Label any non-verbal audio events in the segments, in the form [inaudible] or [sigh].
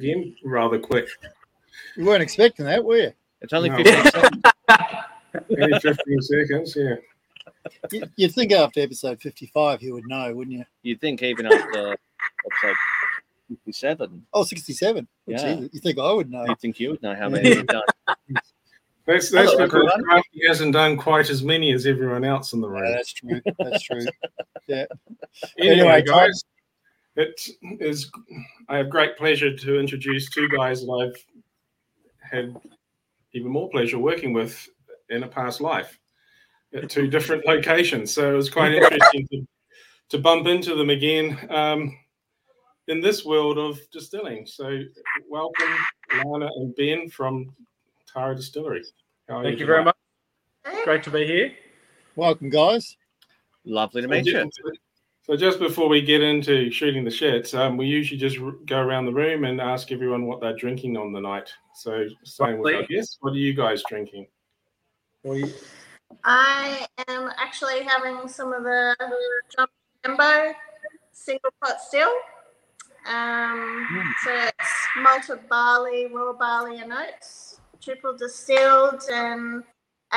again rather quick. You weren't expecting that, were you? It's only No. 50 seconds. [laughs] Only 15 seconds, yeah. You- You'd think after episode 55 he would know, wouldn't you? You'd think even after episode 57, Oh, 67. Which Yeah. you, you think I would know? you'd think you would know how many [laughs] you've done. That's, that's Hello, because everyone. Crafty hasn't done quite as many as everyone else in the Yeah, room. that's true. That's true. [laughs] Anyway, Anyway, guys, it is. I have great pleasure to introduce two guys that I've had even more pleasure working with in a past life at two different locations. So it was quite interesting to, to bump into them again um, in this world of distilling. So welcome, Lana and Ben from Tara Distillery. How are Thank you very much. Great to be here. Welcome, guys. Lovely to meet you. Just- So just before we get into shooting the shits, um, we usually just r- go around the room and ask everyone what they're drinking on the night. So same with our Lovely. What are you guys drinking? We, I am actually having some of the John Jumbo single pot still. Um, so it's malted barley, raw barley and oats, triple distilled and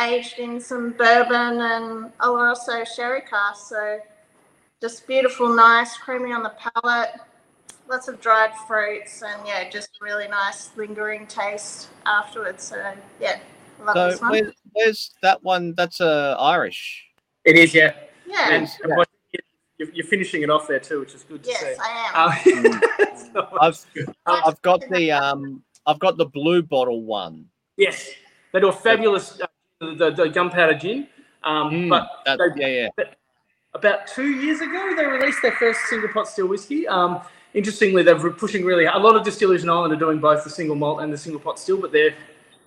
aged in some bourbon and Oloroso sherry cask. So just beautiful, nice, creamy on the palate, lots of dried fruits, and yeah, just really nice lingering taste afterwards. So yeah, love So this one. where, where's that one? That's uh, Irish. it is, yeah. yeah. And and what- you're, you're finishing it off there too, which is good to Yes, see. Yes, I am. Um, [laughs] I've I've got the um I've got the blue bottle one. yes, they do a fabulous uh, the, the gunpowder gin. Um, Mm, but that- they- yeah, yeah. About two years ago, they released their first single pot still whiskey. Um, interestingly, they're pushing really. A lot of distilleries in Ireland are doing both the single malt and the single pot still, but they're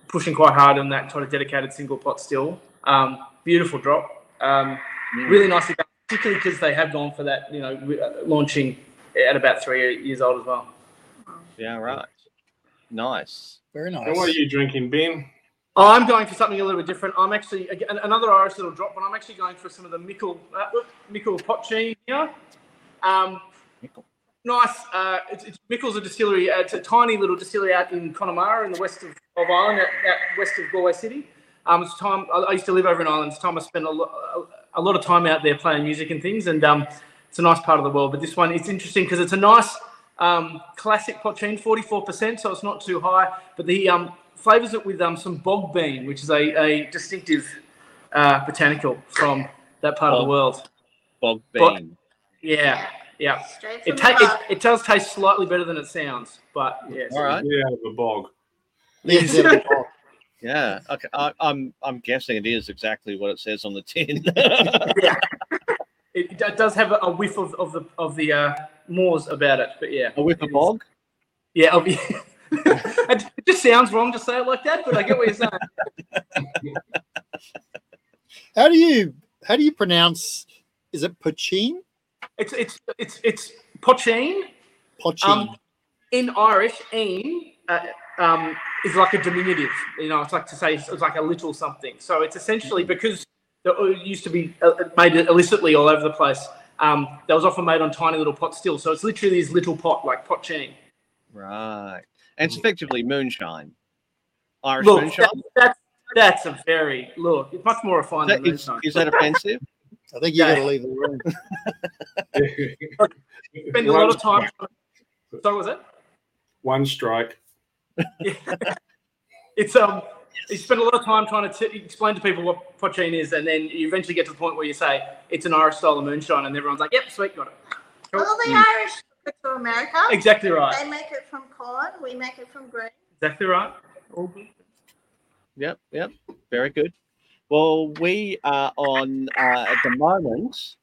pushing quite hard on that sort of dedicated single pot still. Um, beautiful drop. Um, Mm. Really nicely done, particularly because they have gone for that. You know, re- uh, launching at about three years old as well. Yeah, right. Nice. Very nice. And what are you drinking, Ben? Oh, I'm going for something a little bit different. I'm actually again, another Irish little drop, but I'm actually going for some of the Micil uh, Micil Poitín here. Um, Micil. nice. Uh, it's, it's Micil's a distillery. Uh, it's a tiny little distillery out in Connemara in the west of, of Ireland, out, out west of Galway City. Um, it's time I, I used to live over in Ireland. It's time I spent a, lo- a, a lot of time out there playing music and things, and um, it's a nice part of the world. But this one, it's interesting because it's a nice um, classic poitín, 44%, so it's not too high. But the um, flavors it with um, some bog bean, which is a, a distinctive uh, botanical from that part of the world. Bog But- bean. Yeah, yeah. It, the ta- it, it does taste slightly better than it sounds, but yeah. All right. Get out of the bog. Leans out of the box. Yeah. Okay. I, I'm I'm guessing it is exactly what it says on the tin. [laughs] It, it does have a, a whiff of, of the of the uh, moors about it, but yeah. a whiff of bog. Yeah, I'll [laughs] be. [laughs] it just sounds wrong to say it like that, but I get what you're saying. How do you how do you pronounce? Is it Pochine? It's it's it's it's pochine. Pochine. Um, in Irish, "een" uh, um, is like a diminutive. You know, it's like to say it's like a little something. So it's essentially because it used to be uh, made illicitly all over the place. Um, that was often made on tiny little pot stills. So it's literally this little pot, like poitín. Right. And it's effectively moonshine. Irish Look, moonshine. that, that's that's a very look. It's much more refined Is that, than is, moonshine. is that offensive? [laughs] I think you yeah. got to leave the room. [laughs] [laughs] Spend a lot of time. So was it? One strike. It's um. You spend a lot of time trying to t- explain to people what poitín is, and then you eventually get to the point where you say it's an Irish style of moonshine, and everyone's like, "Yep, sweet, got it." Cool. Well, the Mm. Irish it to America. Exactly right. They make it from corn. We make it from grain. Exactly right. All good. Yep, yep. Very good. Well, we are on uh, at the moment.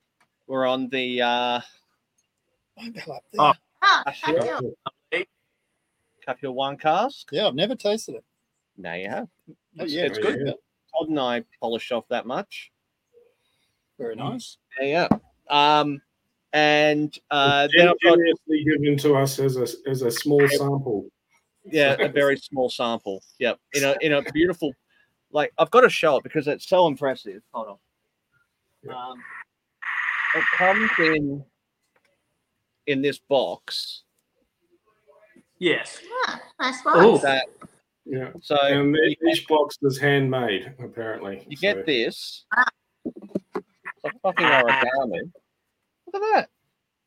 We're on the uh, Won't up Oh. there. Ah, I thank feel- you. Capua One cask. Yeah, I've never tasted it. Now you have. Oh, yeah, it's yeah. good. Todd and I polished off that much. Very nice. Yeah, yeah. Um, and uh, then I've got generously given to us as a as a small sample. yeah a [laughs] very small sample. Yep, in a in a beautiful. Like I've got to show it because it's so impressive. Hold on. Um, it comes in in this box, Yes. Yeah, nice box. That Yeah. so And you, each box is handmade, apparently. you So- get this. It's like fucking origami. Look at that.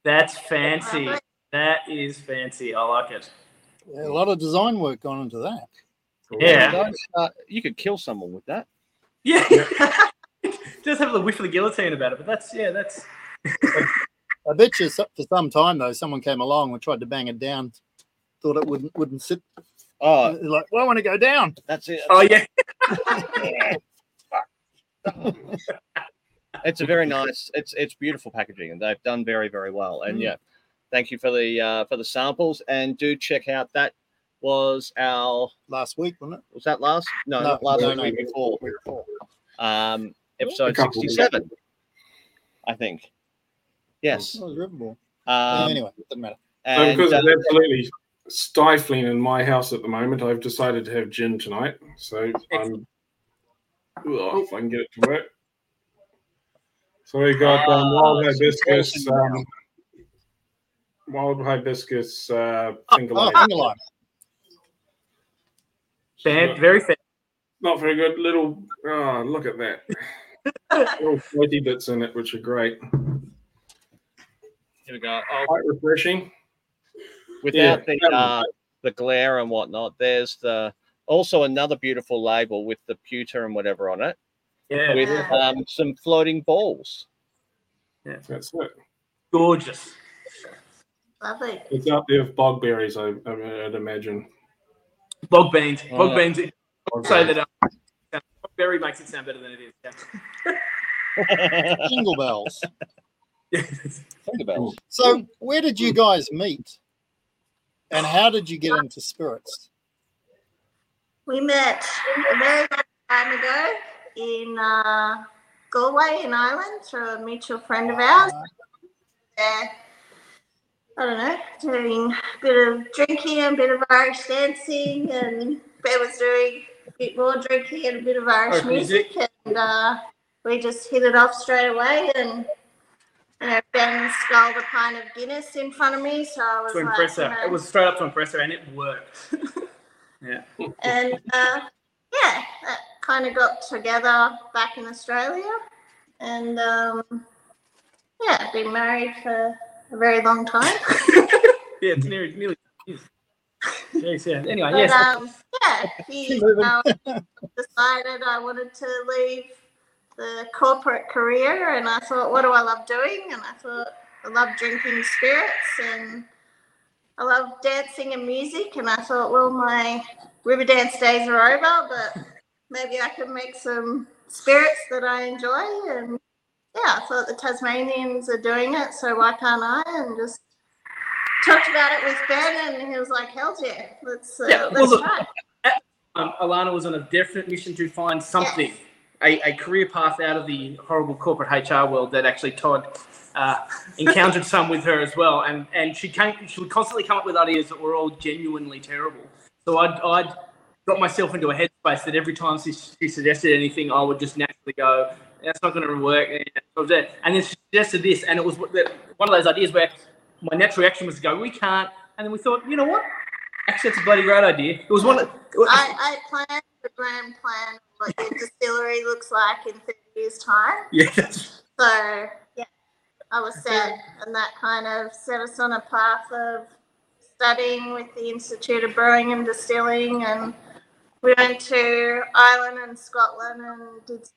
That's fancy. That is fancy. I like it. Yeah, a lot of design work gone into that. Yeah. Those, uh, you could kill someone with that. Yeah. [laughs] Just have the whiff of the guillotine about it, but that's yeah, that's I bet you so- for some time though, someone came along and tried to bang it down, thought it wouldn't wouldn't sit. Oh, like, well, I want to go down. that's it. oh yeah. [laughs] [laughs] it's a very nice. It's it's beautiful packaging, and they've done very very well. And Mm. yeah, thank you for the uh, for the samples, and do check out that was our Last week, wasn't it? was that last no, No, not last no, week no. week before um episode sixty seven, I think. Yes. it? Oh, it. Um, anyway, doesn't matter. And, because uh, it's absolutely stifling in my house at the moment, I've decided to have gin tonight. So I'm, Ugh, if I can get it to work. So we got um, Ah, wild hibiscus, um, wild hibiscus uh, finger Oh, lime. finger very fan. Not very good. Little, oh, look at that. [laughs] Little floaty bits in it, which are great. here we go. Oh, Quite refreshing. without Yeah. the uh, the glare and whatnot, there's the also another beautiful label with the pewter and whatever on it, Yeah, with Yeah. um, some floating balls. Yeah, That's it. gorgeous. Lovely. It's up there with bog berries, I, I'd imagine. Bog beans. Bog Oh. beans. Bog Say berries. that. Um, berry makes it sound better than it is. Yeah. Jingle bells. [laughs] Finger bells. So, where did you guys meet? And how did you get into spirits? We met a very long time ago in uh, Galway in Ireland through a mutual friend of ours. There, I don't know, doing a bit of drinking and a bit of Irish dancing, and Ben was doing a bit more drinking and a bit of Irish Irish music. music, and uh, we just hit it off straight away. And you know, Ben sculled a pint of Guinness in front of me, so I was to like, impress you her. know, It was straight up to impress her, and it worked. [laughs] yeah. and uh, yeah, that kind of got together back in Australia, and um, yeah, been married for a very long time. [laughs] Yeah, it's [laughs] nearly nearly. Jeez, yeah. Anyway, But yes. um, yeah, [laughs] he um, decided I wanted to leave the corporate career, and I thought, what do I love doing? And I thought, I love drinking spirits, and I love dancing and music. And I thought, well, my river dance days are over, but maybe I can make some spirits that I enjoy. And yeah, I thought the Tasmanians are doing it, so why can't I? And just talked about it with Ben, and he was like, "Hell yeah, let's uh, Yeah, well, let's look, try." um, Alarna was on a definite mission to find something, a, a career path out of the horrible corporate HR world that actually Todd uh, encountered [laughs] some with her as well. And and she came, she would constantly come up with ideas that were all genuinely terrible. So I'd, I'd got myself into a headspace that every time she, she suggested anything, I would just naturally go, that's not going to work. And and then she suggested this, and it was one of those ideas where my natural reaction was to go, we can't. And then we thought, you know what? Actually, that's a bloody great idea. It was one of I, I planned the grand plan of what the [laughs] distillery looks like in 30 years' time. yeah, So, yeah, I was set, and that kind of set us on a path of studying with the Institute of Brewing and Distilling. And we went to Ireland and Scotland and did some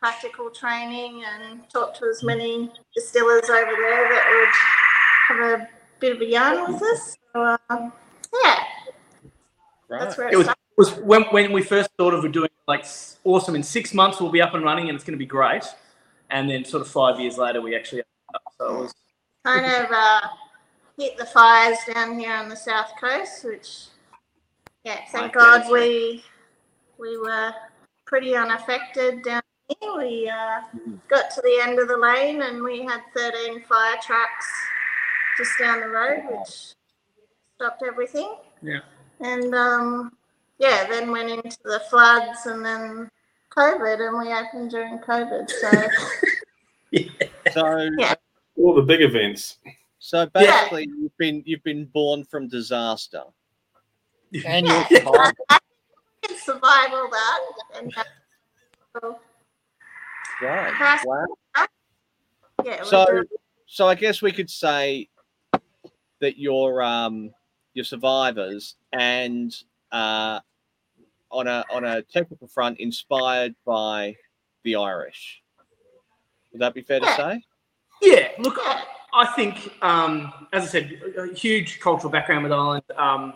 practical training and talked to as many distillers over there that would have a bit of a yarn with us. So, um, yeah, that's where it, It was- was when, when we first thought of we're doing like s- awesome in six months we'll be up and running and it's going to be great. And then sort of five years later we actually so it was kind of uh, hit the fires down here on the south coast, which, yeah, thank God we we were pretty unaffected down here. We uh, got to the end of the lane and we had 13 fire trucks just down the road, which stopped everything. Yeah. And um, yeah, then went into the floods and then COVID, and we opened during COVID. So [laughs] So, Yeah. All the big events. so basically, you've been you've been born from disaster. And you'll [laughs] survive. can survive all that. And that's cool. Right. Price- Wow. yeah, we're So, so I guess we could say that you're um you're survivors and uh on a on a technical front inspired by the Irish. Would that be fair to say? Yeah, look, I, I think, um, as I said, a a huge cultural background with Ireland. Um,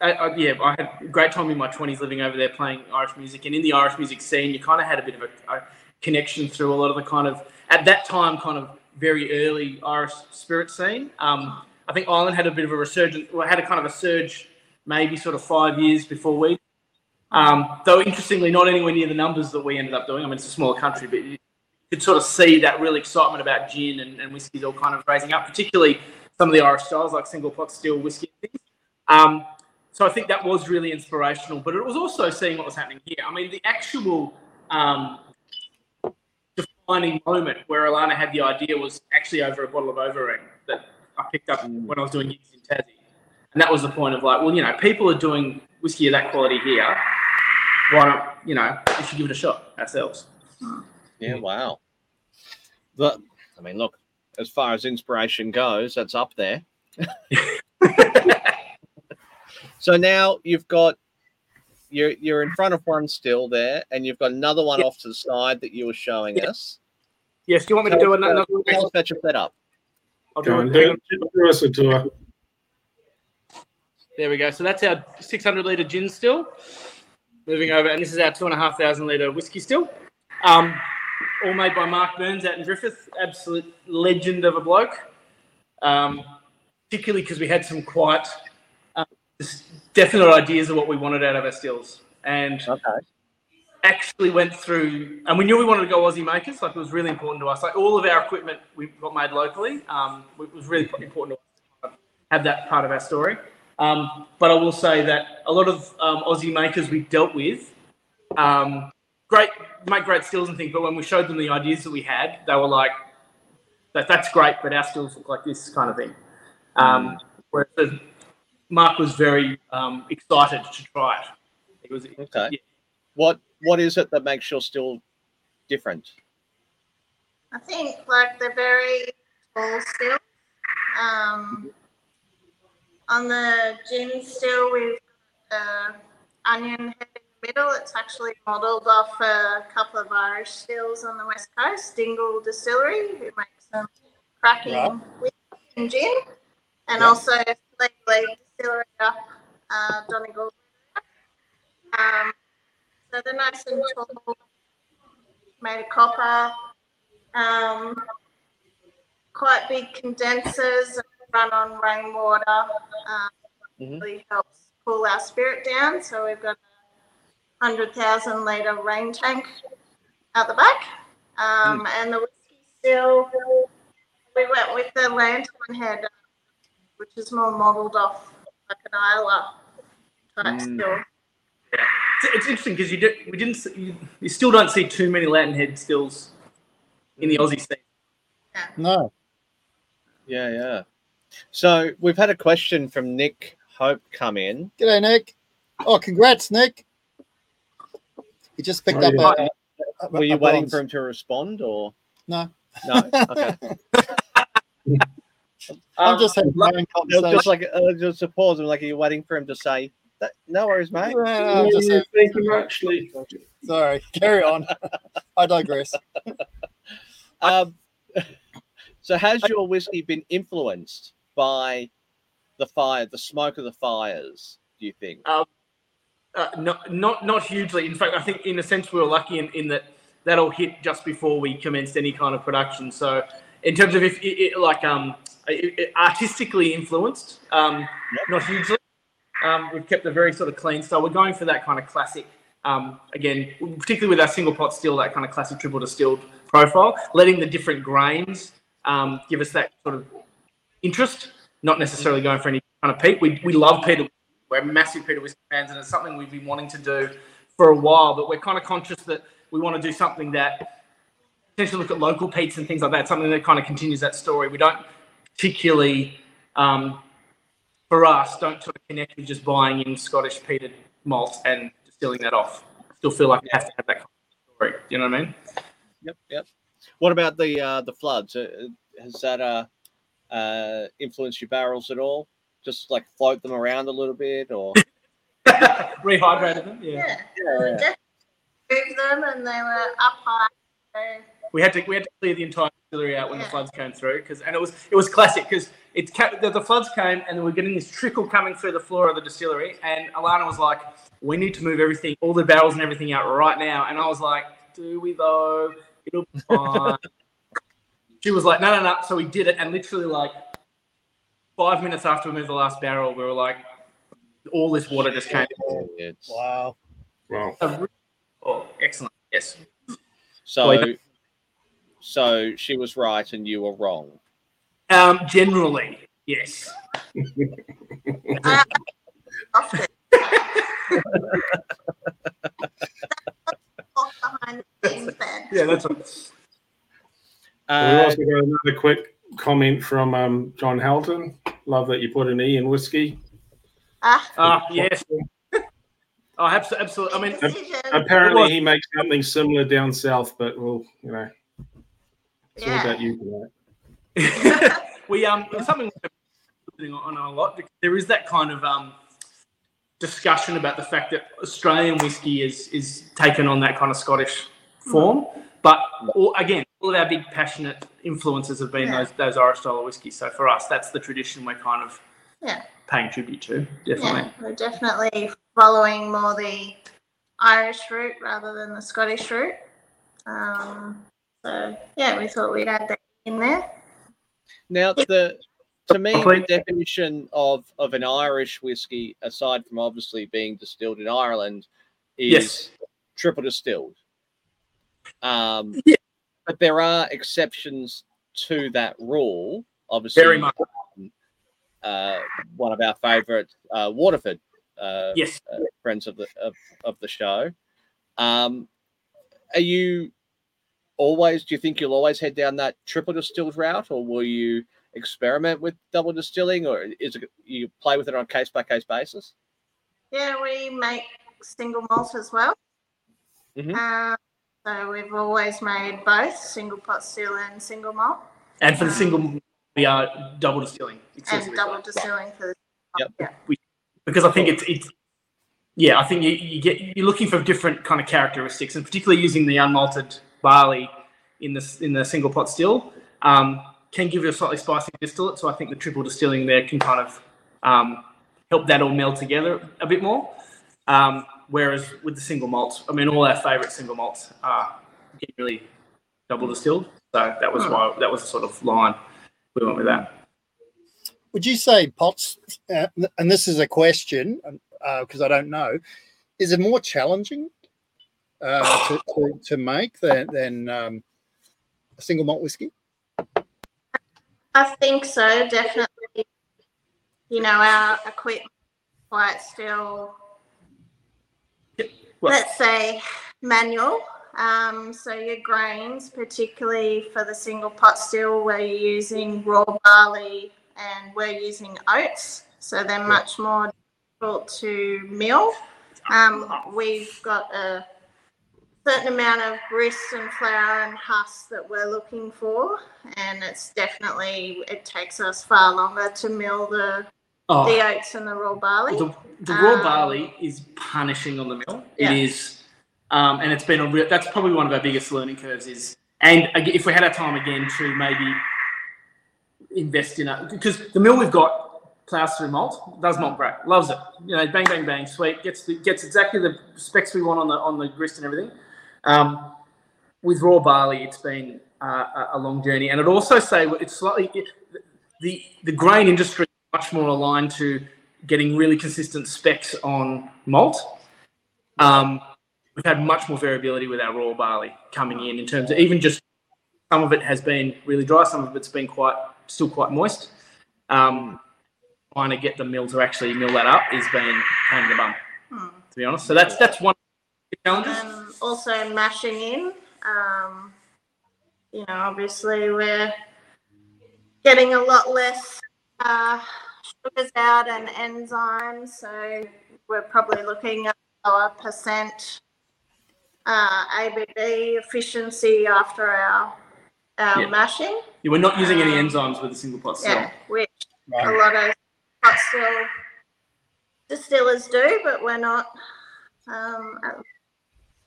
I, I, yeah, I had a great time in my 20s living over there playing Irish music. And in the Irish music scene, you kind of had a bit of a, a connection through a lot of the kind of, at that time, kind of very early Irish spirit scene. Um, I think Ireland had a bit of a resurgence, well, had a kind of a surge maybe sort of five years before we. Um, though, interestingly, not anywhere near the numbers that we ended up doing. I mean, it's a smaller country, but you could sort of see that real excitement about gin and, and whiskies all kind of raising up, particularly some of the Irish styles like single pot still whiskey. Um, so I think that was really inspirational, but it was also seeing what was happening here. I mean, the actual um, defining moment where Alarna had the idea was actually over a bottle of Overeem that I picked up when I was doing gigs in Tassie. And that was the point of like, well, you know, people are doing whiskey of that quality here. Why don't, you know, we should give it a shot ourselves. Yeah, wow. But I mean, look, as far as inspiration goes, that's up there. [laughs] So now you've got you're you're in front of one still there, and you've got another one Yeah. off to the side that you were showing Yeah. us. Yes, do you want me to do another? Tell us about your setup. I'll do on, it. do, do us a tour. There we go. So that's our 600 litre gin still. Moving over, and this is our two and a half thousand litre whiskey still. Um, all made by Mark Burns out in Griffith. Absolute legend of a bloke. Um, particularly because we had some quite definite ideas of what we wanted out of our stills, and Okay. actually went through, and we knew we wanted to go Aussie makers. Like it was really important to us. Like all of our equipment we got made locally. Um, it was really important to have that part of our story. Um, but I will say that a lot of um, Aussie makers we dealt with, um, great, make great stills and things. But when we showed them the ideas that we had, they were like, "That that's great, but our stills look like this kind of thing." Um, whereas the- Mark was very um, excited to try it. He was Okay. Yeah. What what is it that makes your still different? I think like they're very tall still. Um, on the gin still, we've got uh, onion head in the middle. It's actually modelled off a couple of Irish stills on the west coast, Dingle Distillery, who makes some cracking Right. whiskey and gin, and Yeah. also Sliabh Liag Distillery up uh, Donegal. Um, so they're nice and tall, made of copper um, quite big condensers run on rainwater. Um, Mhm. Really helps cool our spirit down. So we've got a hundred thousand liter rain tank out the back, um, and the whiskey still. We went with the lantern head, which is more modelled off like an Islay type Mm. still. It's, it's interesting because you do, we didn't see, you, you still don't see too many lantern head stills in the Aussie scene. No. Yeah, yeah. So we've had a question from Nick Hope come in. G'day, Nick. Oh, congrats, Nick. He just picked Oh, up yeah. a, a, Were you a waiting bronze. for him to respond or No. no? Okay. [laughs] I'm Um, just having my own It was conversation. just like uh, just a pause. I'm like, are you waiting for him to say that? No worries, mate. Yeah, I'm just having- Thank you much, Lee. sorry. [laughs] Carry on. I digress. [laughs] Um, so has your whiskey been influenced by the fire, the smoke of the fires? Do you think? uh, not, not not hugely. In fact, I think in a sense we were lucky in, in that that all hit just before we commenced any kind of production. So in terms of if it, it, like um it, it artistically influenced, um, not hugely. Um, we've kept a very sort of clean style. We're going for that kind of classic. Um, again, particularly with our single pot still, that kind of classic triple distilled profile, letting the different grains um, give us that sort of interest, not necessarily going for any kind of peat. We, we love peated. We're massive peated Whiskey fans, and it's something we've been wanting to do for a while. But we're kind of conscious that we want to do something that potentially look at local peats and things like that. Something that kind of continues that story. We don't particularly um, for us don't sort of connect with just buying in Scottish peated malt and distilling that off. I still feel like we have to have that kind of story. You know what I mean? Yep, yep. What about the uh, the floods? Uh, has that uh, uh, influenced your barrels at all? Just like float them around a little bit, or [laughs] Rehydrated them. Yeah. Yeah, we definitely moved them and they were up high. So, We had to we had to clear the entire distillery out when the floods came through because and it was it was classic because it ca- the, the floods came and we were getting this trickle coming through the floor of the distillery and Alarna was like, "We need to move everything, all the barrels and everything out right now." And I was like, "Do we though? It'll be [laughs] fine." she was like, "No, no, no." So we did it and literally like five minutes after we moved the last barrel, we were like, all this water just came. it's, Wow. Well, Oh, excellent. Yes. so Well, so she was right and you were wrong. Um, generally, yes. often. behind the scenes then. Yeah, that's what. we Uh, also got another quick comment from um, John Helton. Love that you put an E in whiskey. Ah, Ah, yes. Oh, absolutely. absolutely. I mean. Apparently, he makes something similar down south, but we'll, you know, it's all Yeah. about you for that. [laughs] we um something on a lot because there is that kind of um discussion about the fact that Australian whiskey is is taken on that kind of Scottish form, but all, again, all of our big passionate influences have been Yeah. those those Irish style of whiskey. So for us, that's the tradition we're kind of Yeah. paying tribute to. Definitely. Yeah, we're definitely following more the Irish route rather than the Scottish route. Um, so yeah, we thought we'd add that in there. Now, the to me, the definition of of an Irish whiskey, aside from obviously being distilled in Ireland, is Yes. triple distilled. Um, Yeah. but there are exceptions to that rule. Obviously, Very much. uh, one of our favourite, uh, Waterford, uh, Yes. uh, friends of the of, of the show. Um, are you always? Do you think you'll always head down that triple distilled route, or will you experiment with double distilling, or is it you play with it on a case by case basis? Yeah, we make single malt as well. Mhm. Um, so we've always made both single pot still and single malt, And for the single, we are double distilling. and exclusively. double distilling for the Yep. yeah. because I think it's it's yeah, I think you, you get you're looking for different kind of characteristics, and particularly using the unmalted barley in the in the single pot still um, can give you a slightly spicy distillate. So I think the triple distilling there can kind of um, help that all meld together a bit more. Um, whereas with the single malts, I mean, all our favourite single malts are generally double distilled. So that was why that was the sort of line we went with that. Would you say pots, uh, and this is a question because I don't know, is it more challenging uh, to, to, to make than, than um, a single malt whiskey? I think so, definitely. You know, our equipment quite still, Well- let's say, manual. Um, so your grains, particularly for the single pot still, we're using raw barley and we're using oats. So they're much more difficult to mill. Um, we've got a certain amount of grist and flour and husk that we're looking for, and it's definitely it takes us far longer to mill the Oh. the oats and the raw barley. The, the raw Um, barley is punishing on the mill. Yeah. It is, um, and it's been a real. That's probably one of our biggest learning curves. Is and if we had our time again to maybe invest in it, because the mill we've got plows through malt, does malt great, loves it. You know, bang, bang, bang, sweet, gets the, gets exactly the specs we want on the on the grist and everything. Um, with raw barley, it's been uh, a, long journey, and I'd also say it's slightly it, the the grain industry is much more aligned to getting really consistent specs on malt. Um, we've had much more variability with our raw barley coming in in terms of even just some of it has been really dry, some of it's been quite still quite moist. Um, trying to get the mill to actually mill that up has been pain in the bum, Hmm. to be honest. So that's that's one of the challenges. Also mashing in. Um, you know, obviously we're getting a lot less uh, sugars out and enzymes. So we're probably looking at lower percent uh, ABV efficiency after our our Yeah. mashing. Yeah, we're not using any enzymes with a single pot still. Yeah, which a lot of pot still distillers do, but we're not. Um,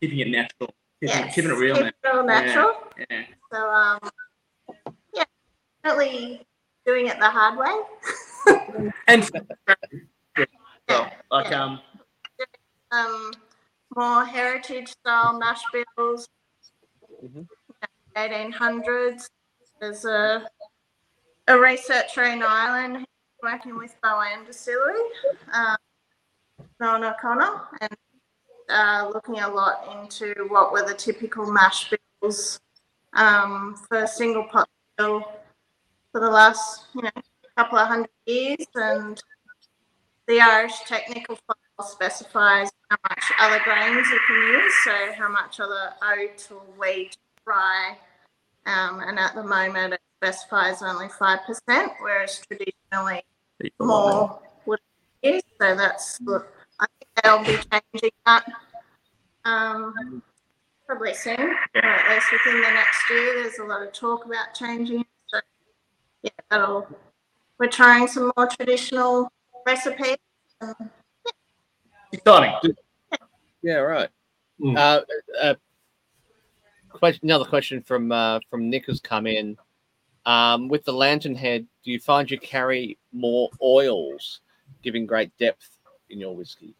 Keeping it natural. Keeping, yes, keeping it real keep it real natural. natural. Yeah. So um, yeah, definitely doing it the hard way. [laughs] And well, Yeah, like yeah. um um, more heritage style mash bills, Mhm. 1800s. There's a a researcher in Ireland working with Boann Distillery, um, Fionnán O'Connor, and uh, looking a lot into what were the typical mash bills um, for single pot bill for the last you know couple of hundred years, and the Irish technical file specifies how much other grains you can use, so how much other oat or wheat, rye, um, and at the moment it specifies only five percent, whereas traditionally more would be. So that's look, I think they'll be changing that um, probably soon, or at least within the next year. There's a lot of talk about changing. it. So yeah, that'll. We're trying some more traditional recipes. Um, exciting. Yeah, right. Mm. Uh, uh, question, another question from uh, from Nick has come in. Um, with the lantern head, do you find you carry more oils, giving great depth in your whiskey?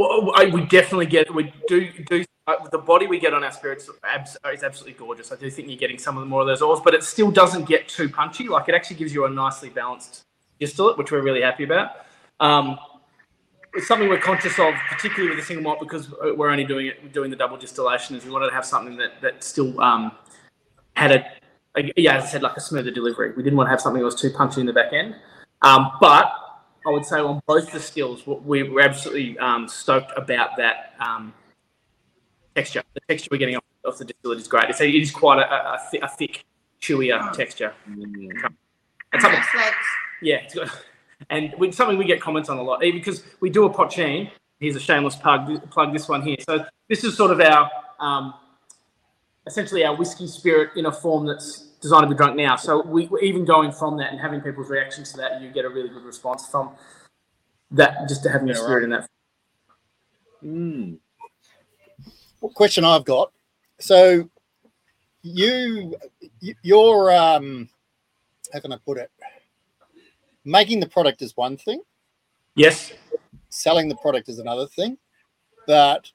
Well, I, we definitely get we do do uh, the body we get on our spirits abs, is absolutely gorgeous. I do think you're getting some of the more of those oils, but it still doesn't get too punchy. Like it actually gives you a nicely balanced distillate, which we're really happy about. Um, it's something we're conscious of, particularly with the single malt, because we're only doing it doing the double distillation. Is we wanted to have something that that still um, had a, a yeah, as I said, like a smoother delivery. We didn't want to have something that was too punchy in the back end. Um, but I would say on both the stills, we- we're absolutely um, stoked about that um, texture. The texture we're getting off, off the distillate is great. It's it is quite a, a, a, thi- a thick, chewier texture. Mm. It's something, yeah, it's got, [laughs] and it's something we get comments on a lot, even because we do a poitín. Here's a shameless plug. Plug this one here. So this is sort of our um, essentially our whiskey spirit in a form that's designed to be drunk now. So we even going from that and having people's reactions to that, you get a really good response from that. Just to having a Yeah, spirit in that. Mm. What question I've got? So you you're um how can I put it? Making the product is one thing, Yes. selling the product is another thing, but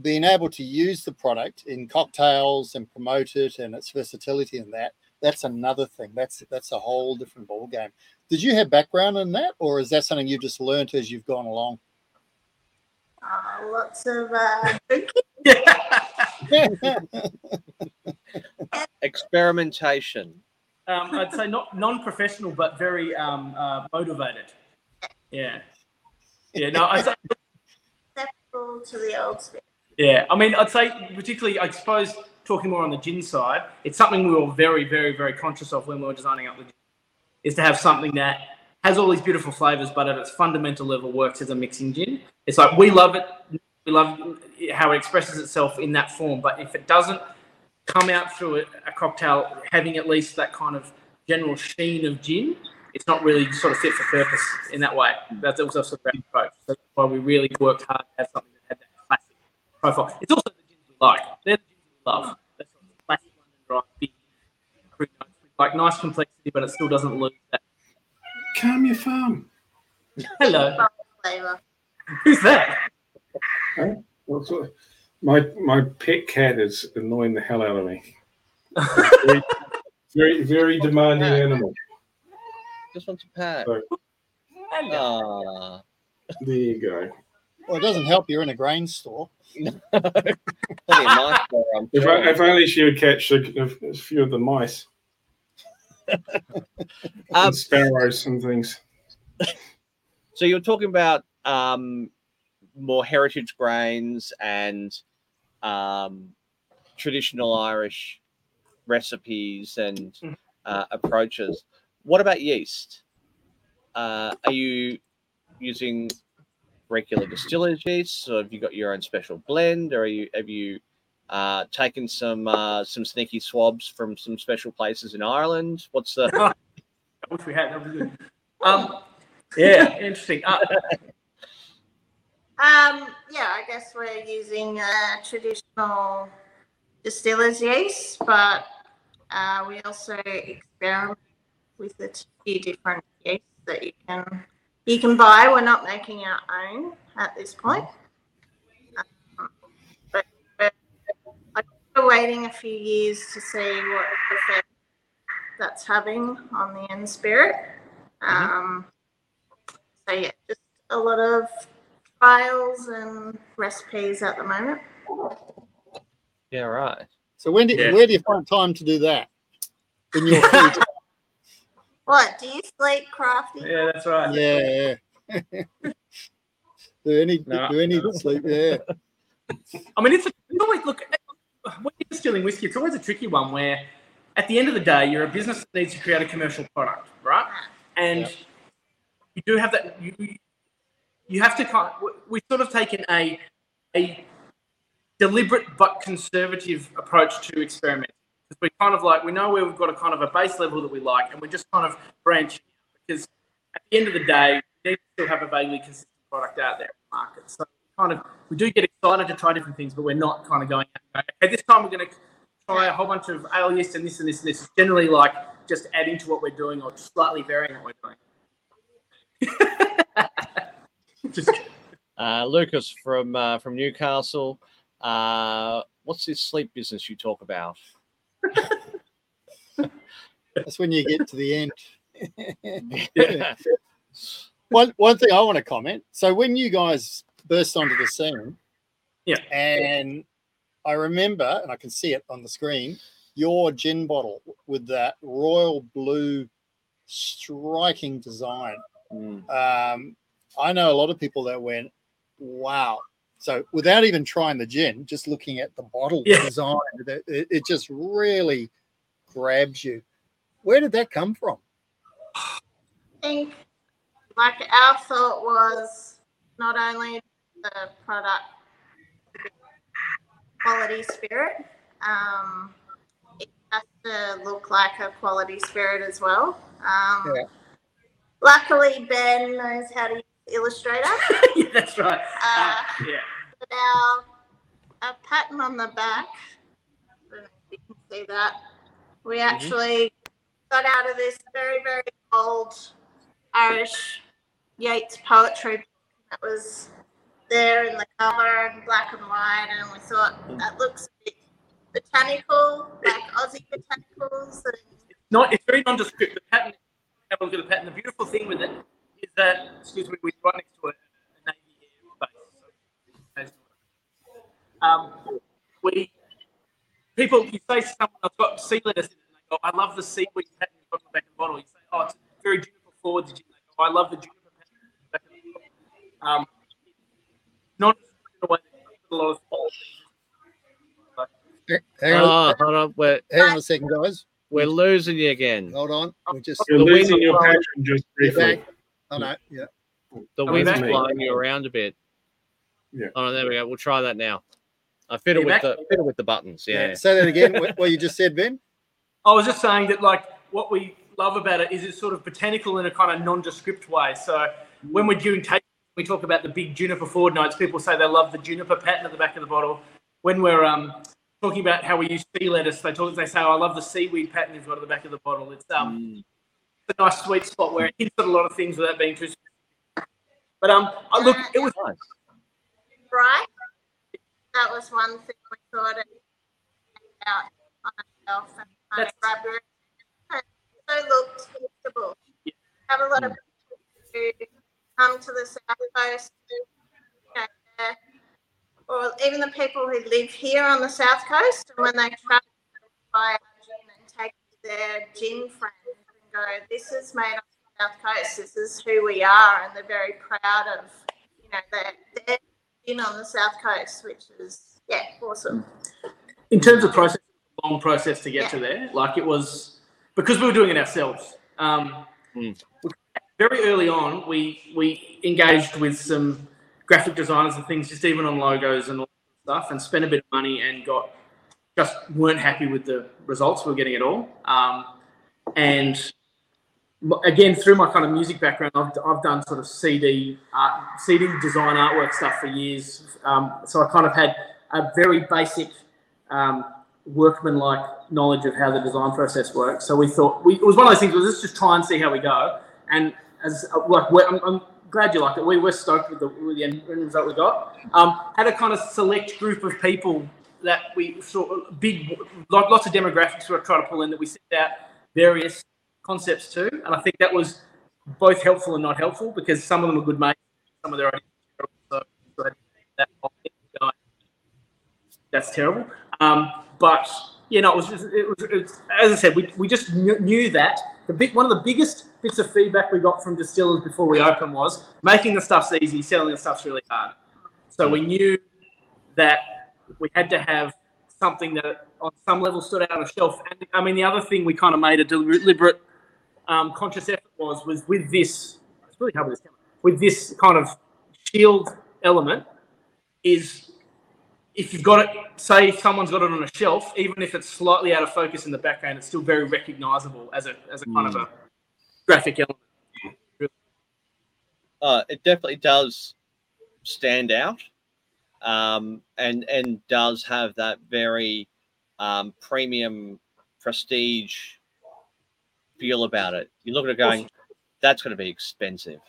being able to use the product in cocktails and promote it and its versatility and that that's another thing. That's that's a whole different ball game. Did you have background in that, or is that something you've just learnt as you've gone along? Uh, lots of uh. [laughs] [laughs] Experimentation. um, I'd say not non-professional, but very um, uh, motivated. Yeah. Yeah. No, I'd say, acceptable to the old spirit. Yeah. I mean, I'd say particularly, I suppose, talking more on the gin side, it's something we were very, very, very conscious of when we were designing up the gin, is to have something that has all these beautiful flavors, but at its fundamental level works as a mixing gin. It's like we love it. We love how it expresses itself in that form, but if it doesn't come out through a, cocktail having at least that kind of general sheen of gin, it's not really sort of fit for purpose in that way. That's also sort of approach. That's why we really worked hard to have something that had that classic profile. It's also the gins we like. They're the gins we love. That's sort of classic London dry, big, fruit notes with like nice complexity, but it still doesn't lose that. Calm your farm. Hello, who's that? What's what- My my pet cat is annoying the hell out of me. very, very, very demanding animal. Just want to pat. Sorry. Ah. There you go. Well, it doesn't help. You're in a grain store. Mice there, If, sure. If only she would catch a, a few of the mice, [laughs] Um, and sparrows, and things. So you're talking about um, more heritage grains and um, traditional Irish recipes and uh, approaches. What about yeast? uh, are you using regular distiller's yeast, or have you got your own special blend, or are you have you uh, taken some uh, some sneaky swabs from some special places in Ireland? What's the [laughs] I wish we had. That was good. Um, yeah, interesting. Uh, Um, yeah, I guess we're using uh, traditional distiller's yeast, but uh, we also experiment with a few different yeasts that you can you can buy. We're not making our own at this point, um, but we're, we're waiting a few years to see what effect that's having on the end spirit. Um, so yeah, just a lot of trials and recipes at the moment. yeah right? So when do, Yeah. where do you find time to do that? In your [laughs] free time? What do you sleep, Crafty? yeah, that's right. yeah. yeah. [laughs] do any No. do any sleep? Yeah. I mean, it's, a, it's always look when you're distilling whiskey. It's always a tricky one where, at the end of the day, you're a business that needs to create a commercial product, right? And Yeah. you do have that. You, you have to kind. Of, we've sort of taken a a deliberate but conservative approach to experimenting. Because we kind of like we know where we've got a kind of a base level that we like, and we're just kind of branching. Because at the end of the day, we need to still have a vaguely consistent product out there in the market. So kind of we do get excited to try different things, but we're not kind of going. Okay, this time we're going to try a whole bunch of ale yeast and this and this and this. It's generally like just adding to what we're doing or slightly varying what we're doing. [laughs] just Uh, Lucas from uh, from Newcastle. Uh, what's this sleep business you talk about? That's when you get to the end. [laughs] Yeah. [laughs] one one thing I want to comment. So when you guys burst onto the scene, Yeah. and I remember, and I can see it on the screen, your gin bottle with that royal blue, striking design. Mm. Um, I know a lot of people that went, "Wow!" So without even trying the gin, just looking at the bottle Yeah. design, it, it, it just really grabs you. Where did that come from? I think like our thought was not only the product quality spirit, um, it has to look like a quality spirit as well. Um, Yeah. Luckily, Ben knows how to use Illustrator. [laughs] yeah, that's right. Uh, Uh, yeah. Our, our pattern on the back, I don't know if you can see that, we mm-hmm. actually got out of this very, very old Irish Yeats poetry that was there in the cover and black and white, and we thought mm. that looks a bit botanical, like Aussie botanicals. And not it's very nondescript. The pattern, have a look at the pattern. The beautiful thing with it is that, excuse me, we're right next to a, a Navy Air base. So, um, we people, you say to someone, I've got sea lettuce in it, and they go, I love the seaweed pattern you've got on the back of the bottle. You say, oh, it's very juniper forward. Did you? They go, I love the juniper pattern on the back of the bottle. Um, not in a way that a lot of Hang on, Oh, hold on. We're, hang on a second, guys. we're losing you again. Hold on. We just You're The wind losing your passion just briefly. back. Oh no, yeah. The Oh, wind's blowing you around a bit. Yeah. Oh, there we go. We'll try that now. I fiddle You with back? the fiddle with the buttons. Yeah. Say that again. [laughs] what, what you just said, Ben? I was just saying that, like, what we love about it is it's sort of botanical in a kind of nondescript way. So when we're doing taste, we talk about the big juniper forward notes. People say they love the juniper pattern at the back of the bottle. When we're um, talking about how we use sea lettuce, they talk. They say, oh, "I love the seaweed pattern you've got at the back of the bottle." It's um, Mm. a nice sweet spot where it hits at a lot of things without being too. Specific. But um, I- look, it was Nice. right? That was one thing we thought about on ourselves and kind of That's- it. So looked usable. Yeah. Have a lot of people who come to the south coast, you know, uh, or even the people who live here on the south coast, and when they travel, buy a gin and take their gin friends and go, "This is made on the south coast. This is who we are," and they're very proud of, you know, their, their gin on the south coast, which is yeah, awesome. in terms of process, long process to get Yeah. to there. Like it was because we were doing it ourselves. Um, Mm. very early on, we we engaged with some graphic designers and things, just even on logos and all that stuff, and spent a bit of money and got just weren't happy with the results we were getting at all. Um, and m- again, through my kind of music background, I've, I've done sort of CD art, CD design artwork stuff for years. Um, so I kind of had a very basic um, workman-like knowledge of how the design process works. So we thought we, it was one of those things. Was let's just try and see how we go. And as uh, like I'm, I'm glad you liked it. We were stoked with the, with the end result we got. Um, had a kind of select group of people that we of big, lots of demographics we were trying to pull in that we set out various concepts too. and I think that was both helpful and not helpful because some of them are good mates, some of their ideas so, that's terrible. Um, but you know, it was, just, it was, it was as I said, we, we just knew, knew that the big one of the biggest bits of feedback we got from distillers before we opened was making the stuff's easy, selling the stuff's really hard. So we knew that we had to have something that on some level stood out on a shelf. And I mean, the other thing we kind of made a deliberate, um, conscious effort was was with this. It's really hard with this camera. With this kind of shield element, is if you've got it, say someone's got it on a shelf, even if it's slightly out of focus in the background, it's still very recognizable as a as a kind of a graphic element. uh, it definitely does stand out, um, and and does have that very um, premium prestige feel about it. You look at it going, that's going to be expensive.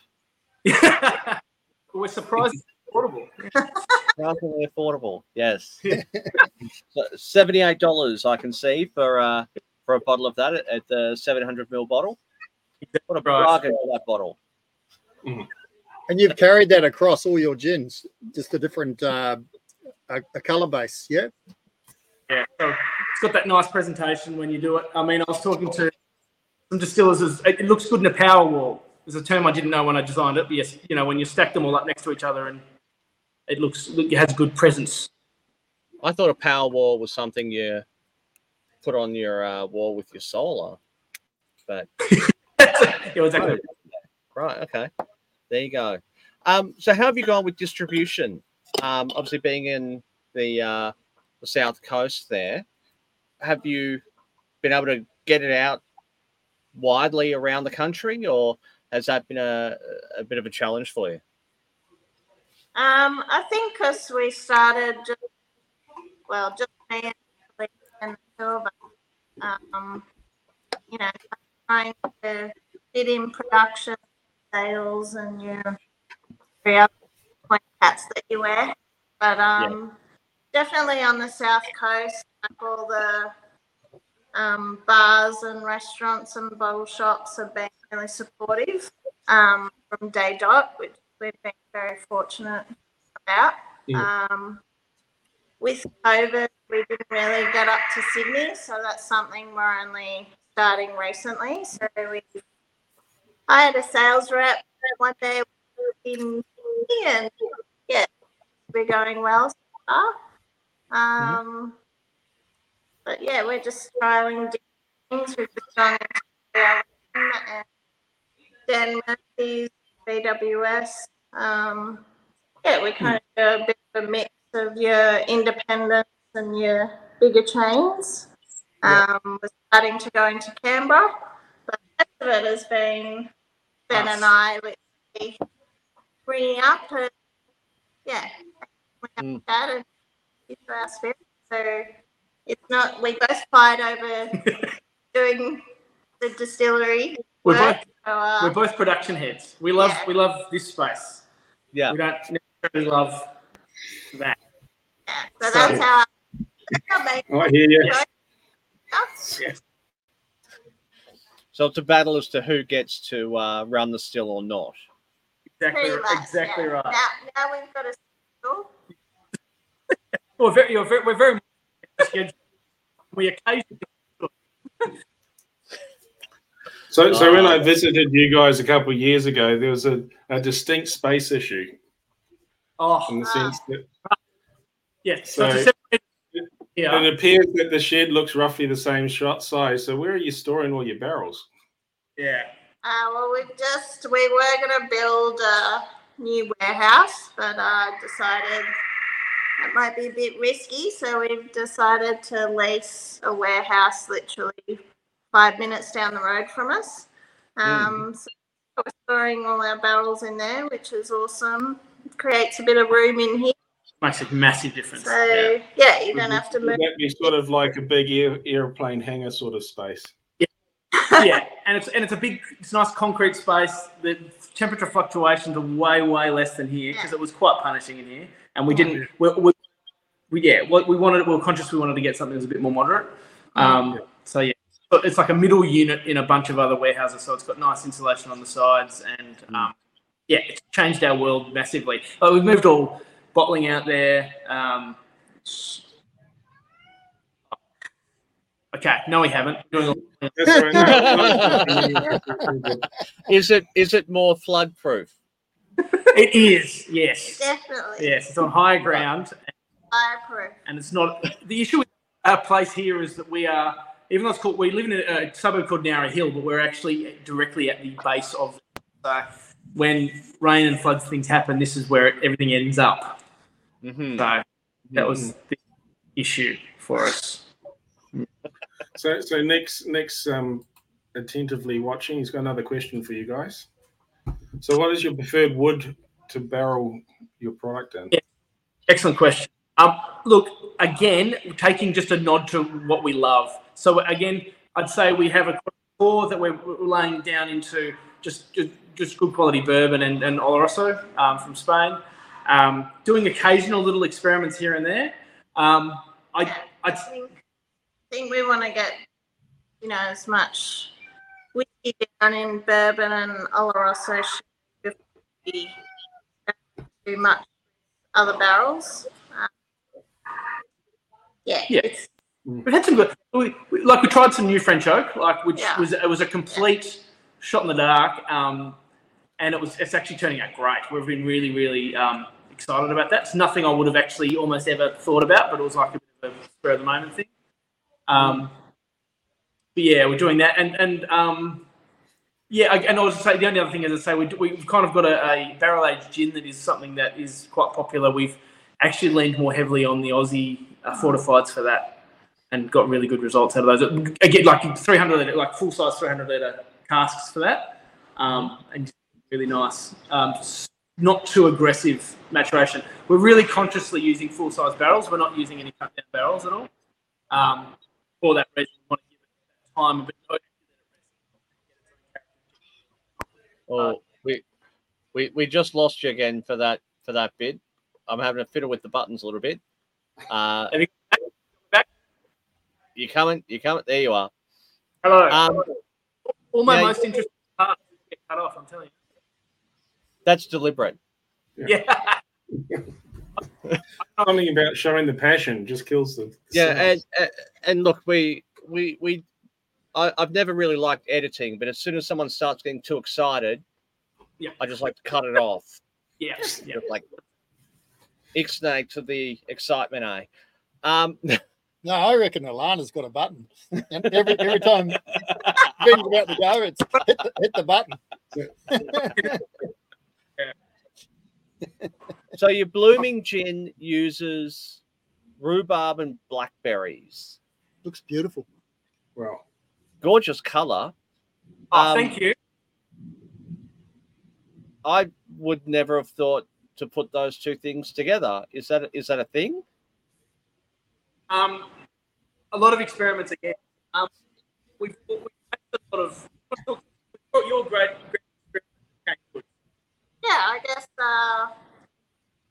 [laughs] We're surprised affordable. [laughs] Surprisingly affordable, yes. [laughs] So Seventy-eight dollars I can see for uh, for a bottle of that at, at the seven hundred ml bottle. What a bargain for that bottle! And you've carried that across all your gins, just a different uh, a, a color base. Yeah. Yeah, so it's got that nice presentation when you do it. I mean, I was talking to some distillers. It it looks good in a power wall. There's a term I didn't know when I designed it, but yes, you know, when you stack them all up next to each other and it looks, it has good presence. I thought a power wall was something you put on your uh, wall with your solar, but [laughs] yeah, exactly. Right. Okay. There you go. Um, so how have you gone with distribution? Um, obviously being in the uh, the south coast there, have you been able to get it out widely around the country, or has that been a, a bit of a challenge for you? Um, I think because we started just well, just me and two of us, um, you know, trying to fit in production, sales, and your three other point hats that you wear. But um, definitely on the south coast, like all the um, bars and restaurants and bottle shops have been really supportive um, from day dot, which we've been very fortunate about. Um, with COVID, we didn't really get up to Sydney, so that's something we're only starting recently. So we hired a sales rep one day in Sydney, and yeah, we're going well so far. Um, but yeah, we're just trialing different things. We've just done and Dan Murphy's BWS. Um, yeah, we kind of do a bit of a mix of your independents and your bigger chains. Um, we're starting to go into Canberra, but most of it has been Ben and I literally bringing up and yeah, we have Mm. that and our spirit. So it's not, we both fight over doing the distillery We're work. both, So, uh, we're both production heads. We love, Yeah. we love this space. Yeah. We don't necessarily love that. yeah, so that's how that's how they I hear you. Yes. So it's a battle as to who gets to uh, run the still or not. Exactly, much. exactly yeah. right. Now, now we've got a schedule. [laughs] We're very, you're very, we're very scheduled. We occasionally So, so when I visited you guys a couple of years ago, there was a, a distinct space issue oh in the sense that yeah. So, So- it's yeah. it appears that the shed looks roughly the same shot size. So where are you storing all your barrels? Yeah. Uh, well, we've just we were going to build a new warehouse, but uh, decided it might be a bit risky, so we've decided to lease a warehouse literally five minutes down the road from us. Um, mm. so we're storing all our barrels in there, which is awesome. creates a bit of room in here, Makes a massive difference. so Yeah. yeah, you don't mm-hmm. have to Would move. that be sort of like a big air, airplane hangar sort of space? yeah, and it's and it's a big, it's nice concrete space. The temperature fluctuations are way way less than here because it was quite punishing in here, and we mm. didn't. We, we, we yeah, what we wanted, we were conscious we wanted to get something that was a bit more moderate. Um, so yeah, but it's like a middle unit in a bunch of other warehouses, so it's got nice insulation on the sides, and um, yeah, it's changed our world massively. Like we've moved all bottling out there. Um, okay, no, we haven't. We're doing all- [laughs] That's all right. No, Is it is it more flood proof? It is, yes. Definitely. Yes, it's on higher ground, Fireproof. and it's not. The issue with our place here is that we are, even though it's called, we live in a, a suburb called Nowra Hill, but we're actually directly at the base of. So when rain and floods things happen, this is where everything ends up. Mm-hmm. So that was the issue for us. So, so Nick's Nick's um, attentively watching. He's got another question for you guys. So, what is your preferred wood to barrel your product in? Yeah. Excellent question. Um, look, again, taking just a nod to what we love. So again, I'd say we have a core that we're laying down into just just, good quality bourbon and, and Oloroso um, from Spain. Um, doing occasional little experiments here and there. Um, I, I I, think, think we want to get, you know, as much whiskey down in bourbon and Oloroso before we too much other barrels. Yeah, Yeah. it's we've had some good, we, we, like we tried some new French oak, like which Yeah. was it was a complete shot in the dark, um, and it was it's actually turning out great. We've been really really um, excited about that. It's nothing I would have actually almost ever thought about, but it was like a bit of a spur of the moment thing. Um, but yeah, we're doing that, and and um, yeah, I- and I was to say the only other thing is I say we, we've kind of got a, a barrel aged gin that is something that is quite popular. We've actually leaned more heavily on the Aussie uh, fortifieds for that, and got really good results out of those. Again, like 300 liter, like full size 300 liter casks for that, um, and really nice. Um, not too aggressive maturation. We're really consciously using full size barrels. We're not using any cut down barrels at all. Um, for that reason, we want to give it time a bit. Oh, we, we we just lost you again for that for that bit. I'm having a fiddle with the buttons a little bit. Uh, Have you back? you coming? You coming? There you are. Hello. Um, All my yeah, most interesting parts get cut off. I'm telling you. that's deliberate. you. Yeah. [laughs] Something about showing the passion just kills the. the Yeah, and and, and look, we we we. I, I've never really liked editing, but as soon as someone starts getting too excited, Yeah. I just like to cut it off. Yeah. yeah. Like ixnay to the excitement, eh? Um, [laughs] No, I reckon Alarna's got a button. And every every time [laughs] Ben's about to go, it's hit the, hit the button. [laughs] so your blooming gin uses rhubarb and blackberries. Looks beautiful. well, Gorgeous color. Oh, Um, thank you. I would never have thought to put those two things together. Is that is that a thing? Um, a lot of experiments again. Um, we've, we've had a lot of. You're great. great yeah, I guess uh,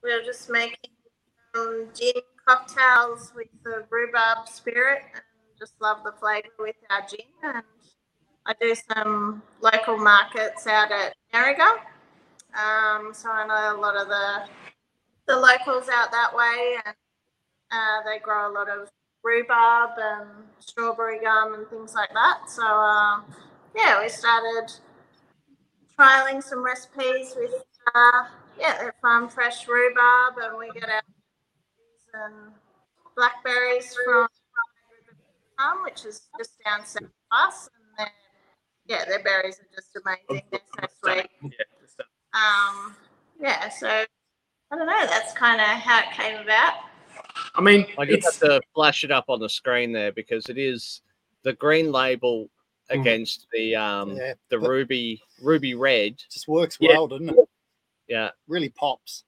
we're just making um, gin cocktails with the rhubarb spirit and just love the flavour with our gin. And I do some local markets out at Narragansett. Um, so I know a lot of the the locals out that way, and uh, they grow a lot of rhubarb and strawberry gum and things like that. So um, yeah, we started trialing some recipes with uh, yeah, farm fresh rhubarb, and we get our and blackberries from farm, which is just down south of us, and then yeah, their berries are just amazing. They're so sweet. Yeah, Um, yeah, so I don't know. That's kind of how it came about. I mean, I just have to flash it up on the screen there because it is the green label Mm. against the um Yeah, the ruby ruby red. just works Yeah. well, doesn't it? Yeah. Really pops.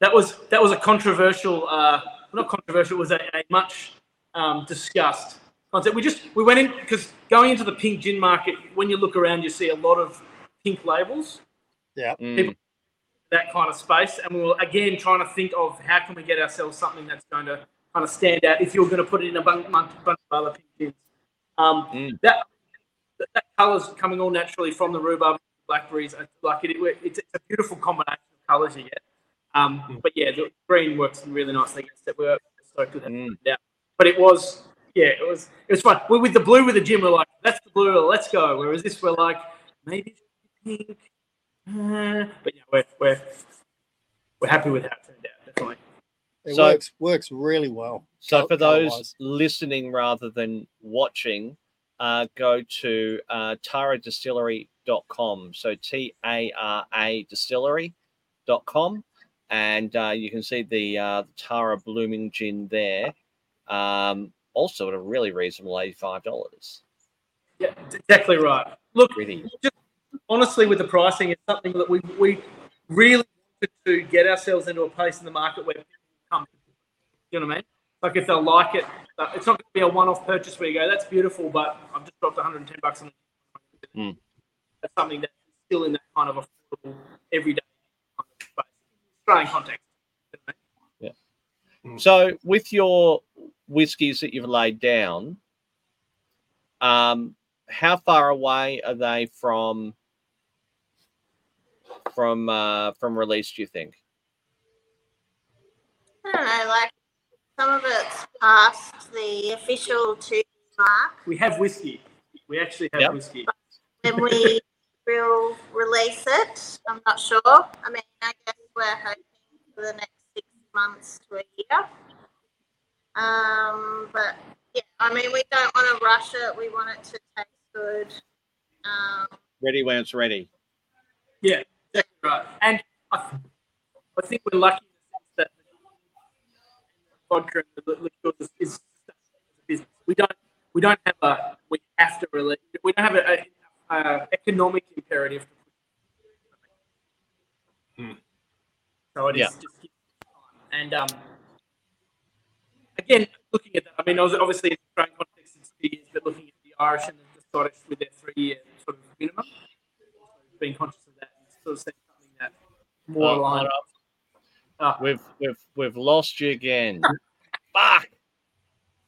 that was that was a controversial, uh, not controversial. It was a, a much um, discussed concept. We just we went in because going into the pink gin market, when you look around, you see a lot of pink labels. Mm. People- that kind of space. And we were again trying to think of how can we get ourselves something that's going to kind of stand out if you're going to put it in a bunch, bunch, of other pink gins. Um, Mm. That that, colour's coming all naturally from the rhubarb blackberries. Like it, it- it's, it's a beautiful combination of colours you get. Um, Mm. But yeah, the green works really nicely against it. We were stoked with that. Mm. Yeah. But it was, yeah, it was it was fun. We're with the blue with the gym, we're like, that's the blue, let's go. Whereas this, we're like, maybe it should be pink. Uh, [laughs] but yeah, we're, we're we're happy with how it turned out. Definitely. It So- works works really well. So for those colour-wise. listening rather than watching, uh, go to uh, taradistillery.com. So T A R A distillery.com. And uh, you can see the uh, Tara Blooming Gin there. Um, also at a really reasonable $85. Yeah, exactly right. Look, Pretty. Honestly, with the pricing, it's something that we we really wanted to get ourselves into a place in the market where people come. You know what I mean? Like if they'll like it, it's not going to be a one-off purchase where you go, "That's beautiful," but I've just dropped 110 bucks on it. Mm. That's something that's still in that kind of affordable, everyday kind of space, Australian context. You know what I mean? So with your whiskies that you've laid down, um, how far away are they from from uh, from release? Do you think? I don't know, like some of it's past the official two mark. We have whiskey. We actually have Yep. whiskey. When we [laughs] will release it, I'm not sure. I mean, I guess we're hoping for the next six months to a year. Um, but yeah, I mean, we don't want to rush it. We want it to taste good. Um, Ready when it's ready. Yeah, exactly right. And I, I think we're lucky in the sense that vodka and the liqueurs is. We don't we don't have a we have to release. We don't have a, a, a economic imperative. Hmm. So it is Yeah. just give it time. and um, again looking at that. I mean, I was obviously in the Australian context it's two years, but looking at the Irish and the Scottish with their three year sort of minimum, being conscious of that and sort of that more Oh, aligned. hold Ah, We've we've we've lost you again. Fuck.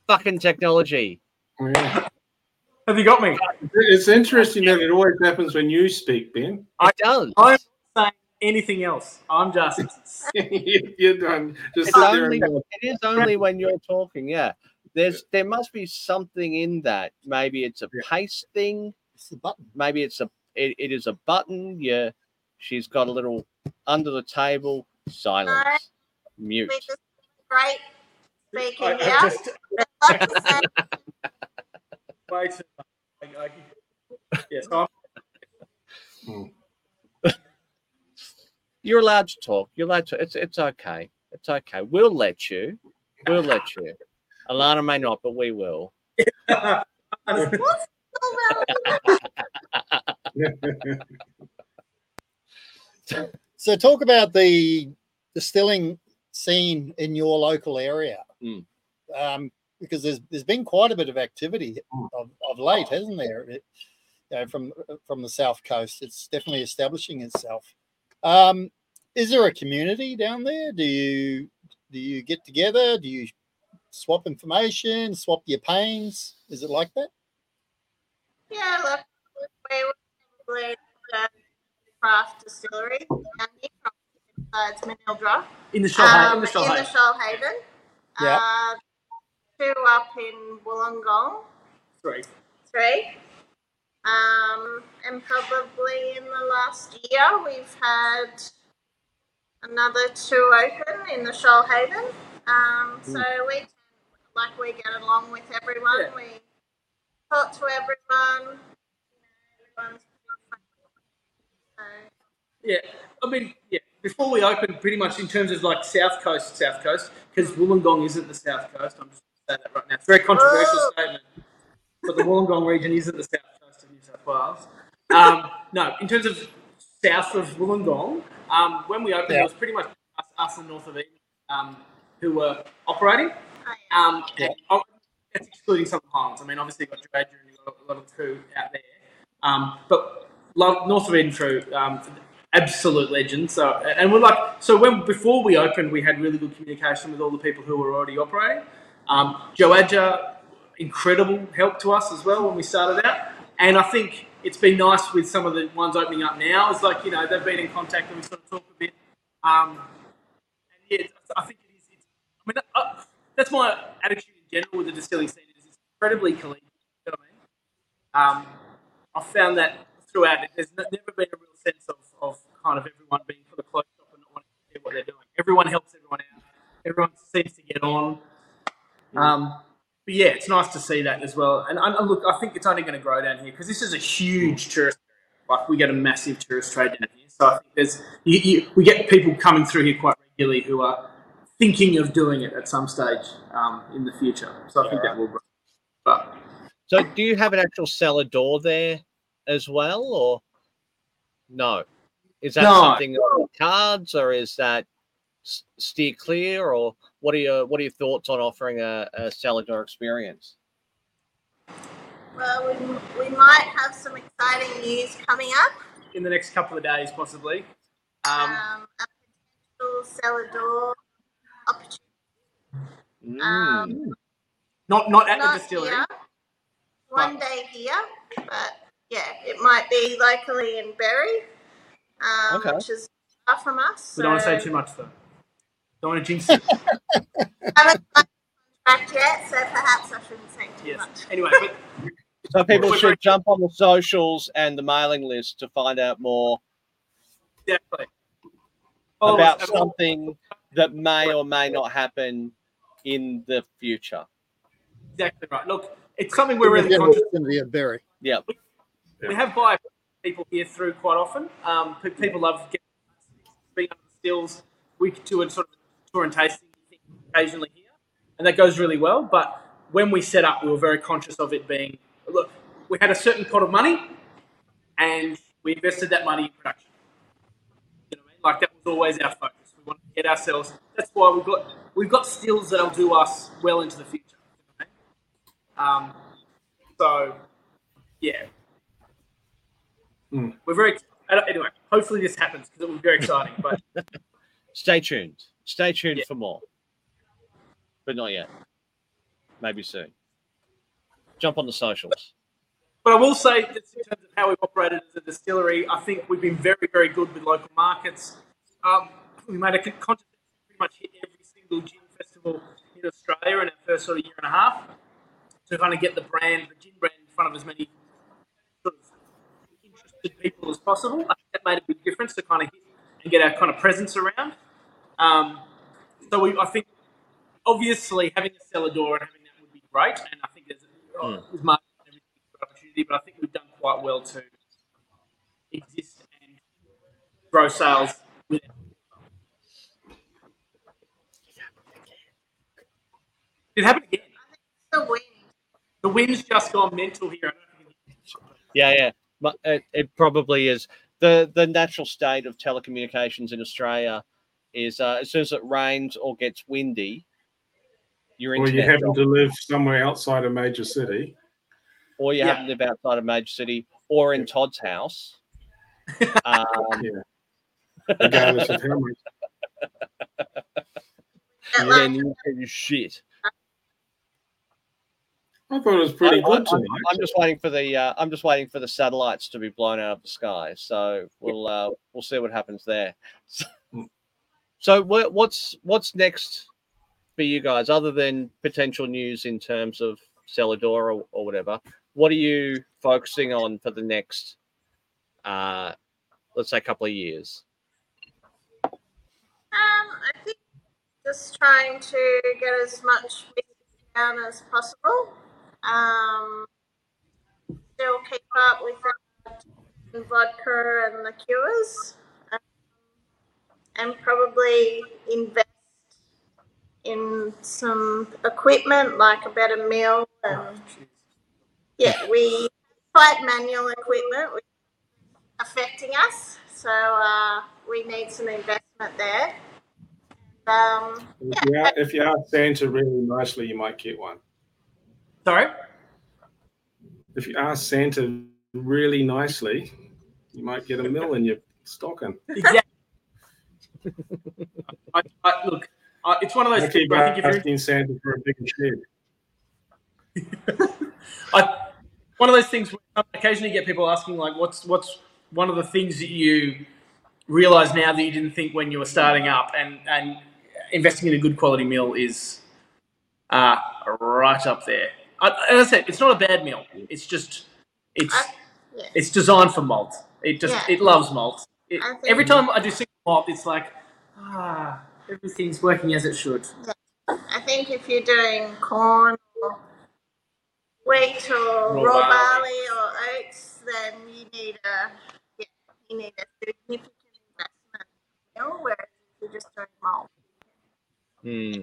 Fucking technology. Yeah. [laughs] have you got me? It's interesting that it always happens when you speak, Ben. It does. I'm saying anything else. I'm just [laughs] You're done. Just It's only, it is only when you're talking. Yeah. There's there must be something in that. Maybe it's a Yeah. paste thing. It's the button. maybe it's a it, it is a button yeah she's got a little under the table silence. Mute. We just great speaking I, here. I just Like I said, way too much. I, I, [laughs] I'm, hmm. you're allowed to talk. You're allowed to it's it's okay. It's okay. We'll let you. We'll let you. Alarna may not but we will [laughs] [laughs] [laughs] So talk about the distilling scene in your local area. Mm. Um, because there's there's been quite a bit of activity Mm. of, of late, hasn't there? It, you know, from from the south coast, it's definitely establishing itself. Um, is there a community down there? Do you do you get together? Do you swap information, swap your pains? Is it like that? yeah, look, we were probably the craft distillery from besides Manildra. in the Shoalhaven. Um, in the the Shoalhaven. Yeah. Uh, two up in Wollongong, Three. three. Um, and probably in the last year, we've had another two open in the Shoalhaven. Um, so we like we get along with everyone. Yeah. We talk to everyone. everyone's Yeah, I mean, yeah. Before we open, pretty much in terms of like South Coast, South Coast, because Wollongong isn't the South Coast. I'm just going to say that right now. It's a very controversial Oh. statement, but the Wollongong region isn't the South Coast of New South Wales. Um, no, in terms of south of Wollongong, um, when we opened, Yeah. it was pretty much us, us and North of Eden um, who were operating. oh, yeah. Um, and oh, that's excluding Southern Highlands. I mean, obviously you've got Dredger and you've got a lot of crew out there. Um, but North of Eden crew, um, absolute legends. So, and we're like, so when before we opened, we had really good communication with all the people who were already operating. Um, Joadja, incredible help to us as well when we started out. And I think it's been nice with some of the ones opening up now. It's like, you know, they've been in contact and we sort of talk a bit. Um, and yeah, I think it is. I mean, uh, that's my attitude in general with the distilling scene. Is it's incredibly collegial. You know I mean? Um, I've found that throughout. There's never been a real sense of, of kind of everyone being for the close shop and not wanting to do what they're doing. Everyone helps everyone out. Everyone seems to get on. Um, but yeah, it's nice to see that as well. And, and look, I think it's only going to grow down here because this is a huge tourist. Like we get a massive tourist trade down here. So I think there's you, you, we get people coming through here quite regularly who are thinking of doing it at some stage um, in the future. So I think that will grow. But So, do you have an actual cellar door there as well, or no? Is that No. something on the cards, or is that steer clear, or what are your what are your thoughts on offering a, a cellar door experience? Well, we, we might have some exciting news coming up. in the next couple of days, possibly. Um, Um, a potential cellar door opportunity. Mm. Um, not not at the distillery. here. One day here, but yeah, it might be locally in Berry, um, Okay. which is far from us. We don't want to say too much though. Don't want to jinx it. [laughs] haven't signed the contract yet, so perhaps I shouldn't say too yes. much. Anyway, but So people should jump on the socials and the mailing list to find out more exactly. Oh, about something that may or may not happen in the future. Exactly right. Look, it's something we're In the really general conscious. vicinity of Berry. Yep. We have bi people here through quite often. Um, pe- people love getting being the stills. We do a sort of tour and tasting thing occasionally here, and that goes really well. But when we set up, we were very conscious of it being look. We had a certain pot of money, and we invested that money in production. You know what I mean? Like that was always our focus. We wanted to get ourselves. That's why we've got we've got stills that'll do us well into the future. You know I mean? Um, so yeah, Hmm. we're very uh, anyway. Hopefully this happens because it will be very exciting. But [laughs] Stay tuned. Stay tuned Yeah. for more. But not yet. Maybe soon. Jump on the socials. but I will say that in terms of how we've operated as a distillery, I think we've been very very good with local markets. Um, we made a con- conscious pretty much hit every single gin festival in Australia in our first sort of year and a half to kind of get the brand, the gin brand, in front of as many sort of interested people as possible. I think that made a big difference to kind of hit and get our kind of presence around. Um, so we, I think, obviously having a cellar door and having that would be great, and I think there's with market and good opportunity. But I think we've done quite well to exist and grow sales. With it happened again. The wind. The wind's just gone mental here. I don't think it- Yeah, yeah. But it, it probably is. The the natural state of telecommunications in Australia is uh, as soon as it rains or gets windy, your Or you internet happen drops. to live somewhere outside a major city. or you Yeah. happen to live outside a major city or in Todd's house. [laughs] um, regardless of how much. [laughs] That then you can shit. I thought it was pretty I- good I- tonight. I'm just waiting for the uh, I'm just waiting for the satellites to be blown out of the sky. So we'll uh, we'll see what happens there. [laughs] So what, what's what's next for you guys, other than potential news in terms of cellar door or, or whatever? What are you focusing on for the next, uh, let's say, couple of years? Um, I think just trying to get as much music down as possible. Um, still keep up with our vodka and liqueurs, um, and probably invest in some equipment like a better mill and yeah, we quite manual equipment which affecting us, so uh, we need some investment there. Um, If you, are, if you ask Santa really nicely, you might get one. Sorry. If you ask Santa really nicely, you might get a mill in your stocking. [laughs] Exactly. I, I, look, uh, it's one of I those things keep I think you're asking Santa for a bigger shed. [laughs] I, one of those things where I occasionally get people asking like what's what's one of the things that you realize now that you didn't think when you were starting up and and investing in a good quality meal is uh, right up there I, as i said it's not a bad meal it's just it's I- yeah. it's designed for malt it just Yeah. it loves malt it, every time i do single malt it's like ah everything's working as it should I think if you're doing corn or wheat or Raw raw, barley. barley. or oats, then you need a yeah, you need a significant investment. You know, whereas if you're just doing malt. Hmm.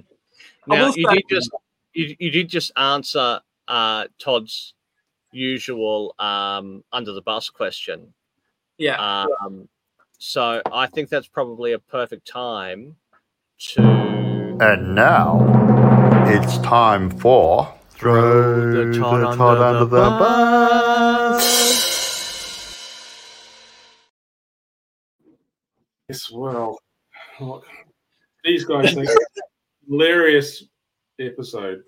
Now you did just you, you did just answer uh, Todd's usual um, under the bus question. yeah Um, so I think that's probably a perfect time to And now it's time for throw the Todd, under, the, bus. This well, look, these guys think it's hilarious episode.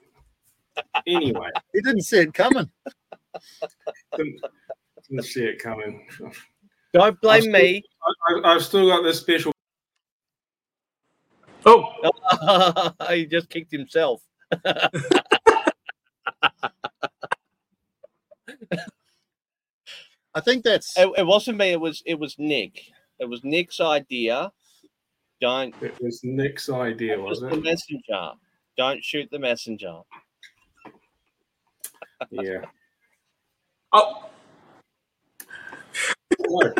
Anyway, [laughs] He didn't see it coming. didn't, didn't see it coming. don't blame me. I, I've still got this special. oh [laughs] he just kicked himself. [laughs] I think that's It, it wasn't me. It was it was Nick. It was Nick's idea. Don't It was Nick's idea, it was wasn't the messenger. Don't shoot the messenger. Yeah. oh So,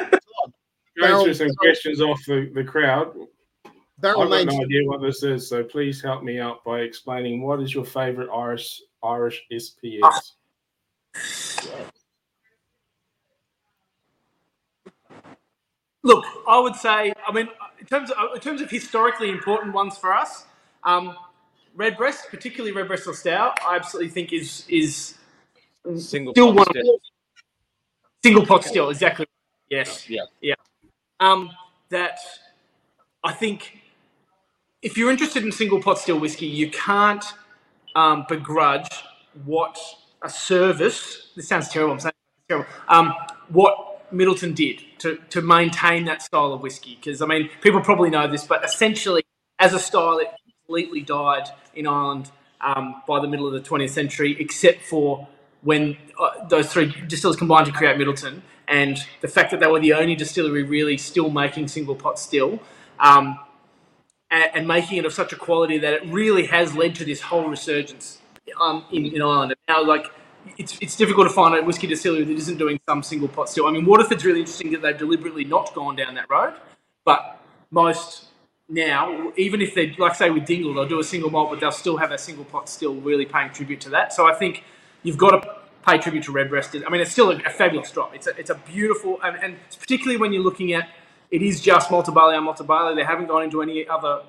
going through some questions off the, the crowd. Beryl I've got needs no idea what this is, so please help me out by explaining what is your favorite Irish Irish SPS? Look, I would say, I mean, in terms of in terms of historically important ones for us, um, Redbreast, particularly Redbreast Lustau, I absolutely think is is Single still pot one still. single pot still exactly. Yes. Yeah. Yeah. Um, that I think if you're interested in single pot still whiskey, you can't um, begrudge what a service. This sounds terrible. I'm saying terrible. Um, what Midleton did to to maintain that style of whiskey, because I mean, people probably know this, but essentially, as a style, it completely died in Ireland um, by the middle of the 20th century, except for when uh, those three distillers combined to create Midleton, and the fact that they were the only distillery really still making single pot still. Um, and, and making it of such a quality that it really has led to this whole resurgence um, in, in Ireland. And now, like, it's, it's difficult to find a whiskey distillery that isn't doing some single pot still. I mean, Waterford's really interesting that they've deliberately not gone down that road, but most now, even if they, like, say with Dingle, they'll do a single malt, but they'll still have a single pot still really paying tribute to that. So I think you've got to pay tribute to Redbreast. I mean, it's still a, a fabulous drop. It's a, it's a beautiful, and, and particularly when you're looking at it is just malted barley and malted barley. They haven't gone into any other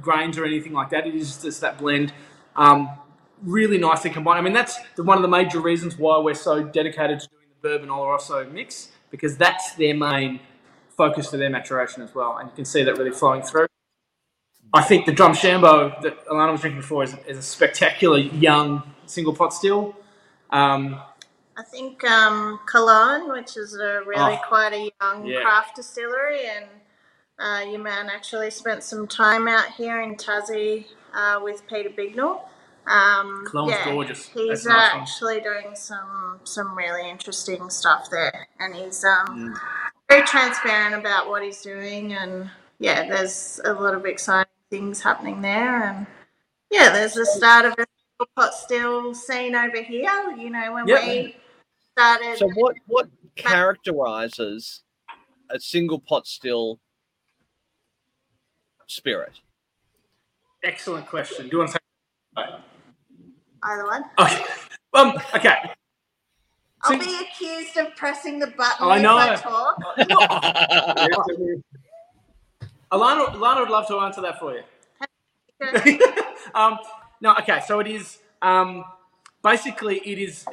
grains or anything like that. It is just that blend. Um, really nicely combined. I mean, that's the, one of the major reasons why we're so dedicated to doing the bourbon oloroso mix because that's their main focus for their maturation as well, and you can see that really flowing through. I think the Drumshanbo that Alarna was drinking before is, is a spectacular young single pot still. Um, I think um, Killowen, which is a really Oh. quite a young Yeah. craft distillery, and uh, your man actually spent some time out here in Tassie uh, with Peter Bignell. Um, Killowen's yeah, gorgeous. He's That's a uh, nice one. actually doing some some really interesting stuff there, and he's um, Mm. very transparent about what he's doing, and yeah, there's a lot of exciting things happening there, and yeah, there's the start of pot still seen over here. You know, when Yep. we started. So what what [laughs] characterizes a single pot still spirit? Excellent question. Do you want to say? Either one. Okay. Um, okay. I'll be accused of pressing the button I if know. I talk. [laughs] Alarna, Alarna would love to answer that for you. [laughs] um, no, okay. So it is um, basically it is.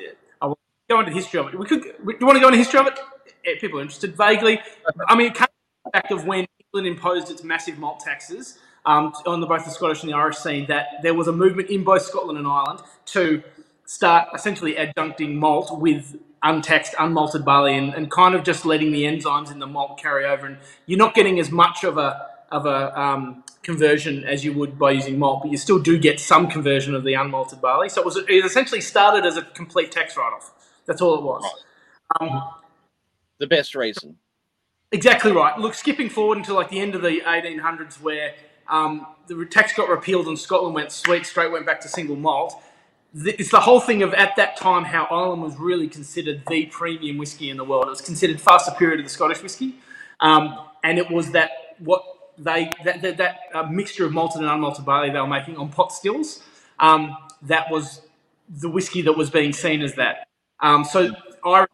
I will go into the history of it. We could. Do you want to go into history of it? Yeah, people are interested vaguely. I mean, it the fact of when England imposed its massive malt taxes um, on the, both the Scottish and the Irish scene, that there was a movement in both Scotland and Ireland to start essentially adjuncting malt with untaxed, unmalted barley, and, and kind of just letting the enzymes in the malt carry over. And you're not getting as much of a of a um, conversion as you would by using malt, but you still do get some conversion of the unmalted barley. So it was it essentially started as a complete tax write-off. That's all it was. Um, The best reason. Exactly right. Look, skipping forward until like the end of the 1800s, where um, the tax got repealed and Scotland went sweet, straight went back to single malt. It's the whole thing of at that time how Ireland was really considered the premium whiskey in the world. It was considered far superior to the Scottish whiskey, um, and it was that what they that that, that uh, mixture of malted and unmalted barley they were making on pot stills. Um, that was the whiskey that was being seen as that. Um, so I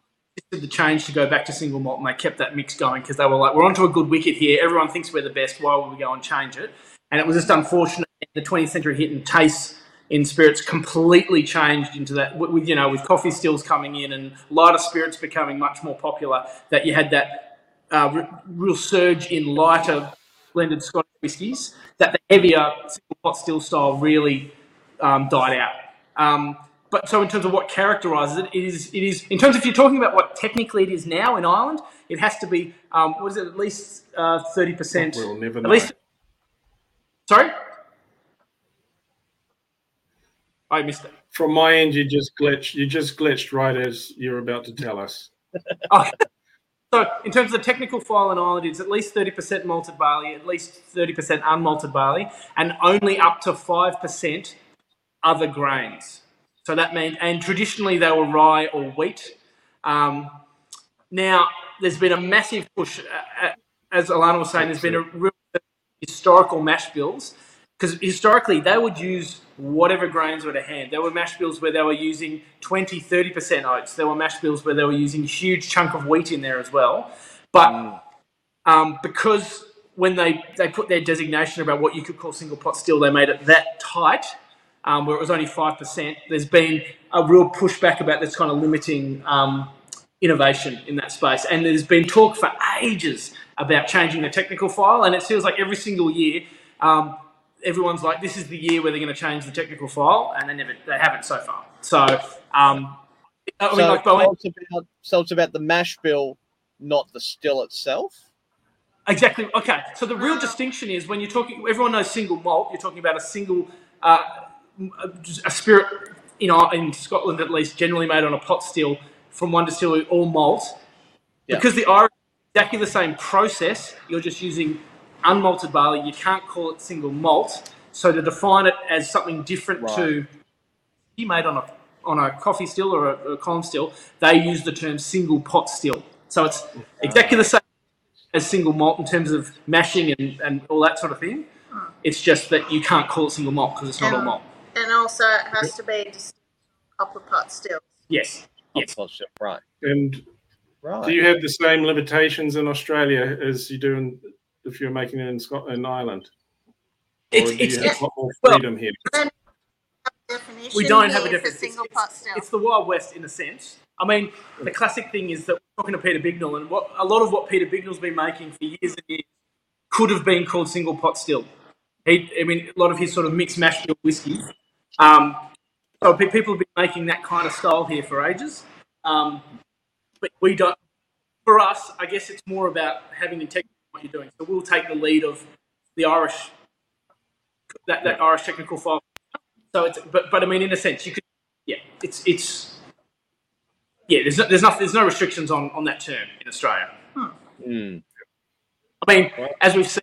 did the change to go back to single malt, and they kept that mix going because they were like, "We're onto a good wicket here. Everyone thinks we're the best. Why would we go and change it?" And it was just unfortunate. The 20th century hit and tastes in spirits completely changed into that. With with, you know, with Coffey stills coming in and lighter spirits becoming much more popular, that you had that uh, real surge in lighter blended Scottish whiskies. That the heavier single pot still style really um, died out. Um, but so in terms of what characterises it, it is it is in terms of if you're talking about what technically it is now in Ireland, it has to be um, what is it at least uh, thirty percent. We'll never At least. Sorry. I missed it. From my end, you just glitched. You just glitched right as you're about to tell us. [laughs] Okay. So, in terms of the technical file in Ireland, it's at least 30% malted barley, at least 30% unmalted barley, and only up to 5% other grains. So that means, and traditionally they were rye or wheat. Um, now, there's been a massive push, uh, uh, as Alarna was saying, there's been a real historical mash bills because historically they would use whatever grains were to hand. There were mash bills where they were using 20, 30% oats. There were mash bills where they were using a huge chunk of wheat in there as well. But um, because when they, they put their designation about what you could call single pot still, they made it that tight, um, where it was only 5%. There's been a real pushback about this kind of limiting um, innovation in that space. And there's been talk for ages about changing the technical file, and it feels like every single year, um, everyone's like, "This is the year where they're going to change the technical file," and they never, they haven't so far. So, um, I mean, so, like Bowen, it's about, so it's about the mash bill, not the still itself. Exactly. Okay. So the real distinction is when you're talking. Everyone knows single malt. You're talking about a single, uh, a spirit in in Scotland at least, generally made on a pot still from one distillery, all malt. Yeah. Because the Irish exactly the same process. You're just using unmalted barley. You can't call it single malt. So to define it as something different Right. to he made on a on a Coffey still or a, a column still, they use the term single pot still. So it's exactly the same as single malt in terms of mashing and, and all that sort of thing. It's just that you can't call it single malt because it's not all Um, malt. And also, it has to be distinct from copper pot still. Yes. Yes. Still, right. And Right. do you have the same limitations in Australia as you do in, if you're making it in Scotland, in Ireland? It's, it's, you it's, a lot more well- here? We don't have a here difference. single It's, pot it's, still. it's the Wild West in a sense. I mean, the classic thing is that we're talking to Peter Bignell, and what a lot of what Peter Bignell's been making for years and years could have been called single pot still. He, I mean, a lot of his sort of mixed mash bill whiskies. Um, so people have been making that kind of style here for ages. Um, but we don't. For us, I guess it's more about having integrity in what you're doing. So we'll take the lead of the Irish, that, that Irish technical file. So it's, but but I mean, in a sense, you could, yeah, it's it's, yeah. There's no, there's nothing, there's no restrictions on on that term in Australia. Mm. I mean, as we've seen,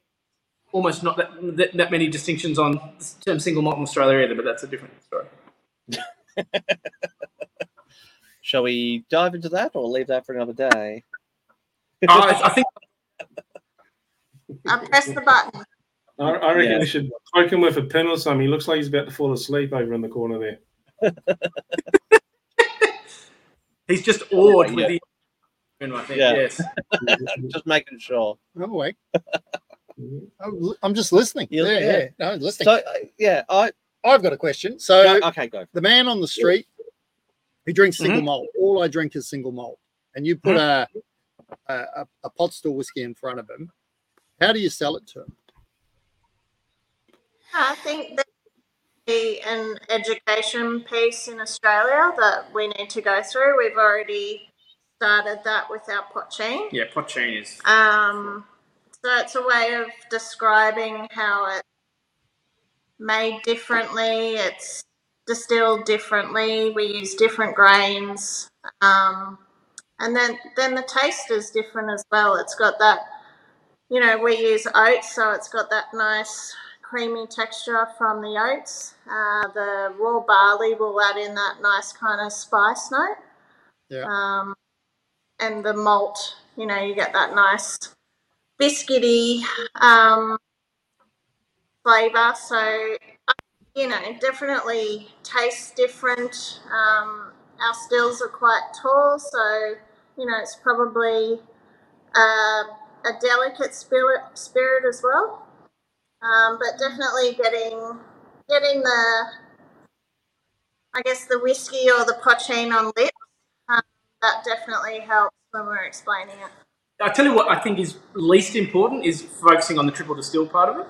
almost not that, that, that many distinctions on the term single malt in Australia either, but that's a different story. [laughs] Shall we dive into that or leave that for another day? I, I think I press the button. I, I reckon Yeah. we should poke him with a pin or something. He looks like he's about to fall asleep over in the corner there. [laughs] he's just awed Yeah. with the. I think Yeah. yes. [laughs] Just making sure. [laughs] Oh wait, I'm I'm just listening. Yeah, yeah. yeah, no, listening. So uh, yeah, I I've got a question. So go- okay go. the man on the street who drinks single Mm-hmm. malt, all I drink is single malt, and you put a, a a- a pot still whiskey in front of him. How do you sell it to them? I think there's an education piece in Australia that we need to go through. We've already started that with our poitín. Yeah, Poitín is. Um, so it's a way of describing how it's made differently, it's distilled differently, we use different grains. Um, and then, then the taste is different as well. It's got that, you know, we use oats, so it's got that nice creamy texture from the oats. Uh, the raw barley will add in that nice kind of spice note. Yeah. Um, and the malt, you know, you get that nice biscuity um, flavour. So, you know, it definitely tastes different. Um, our stills are quite tall, so, you know, it's probably uh, a delicate spirit, spirit as well. Um, but definitely getting getting the, I guess, the whiskey or the poitín on lips, um, that definitely helps when we're explaining it. I tell you what, I think is least important is focusing on the triple distill part of it.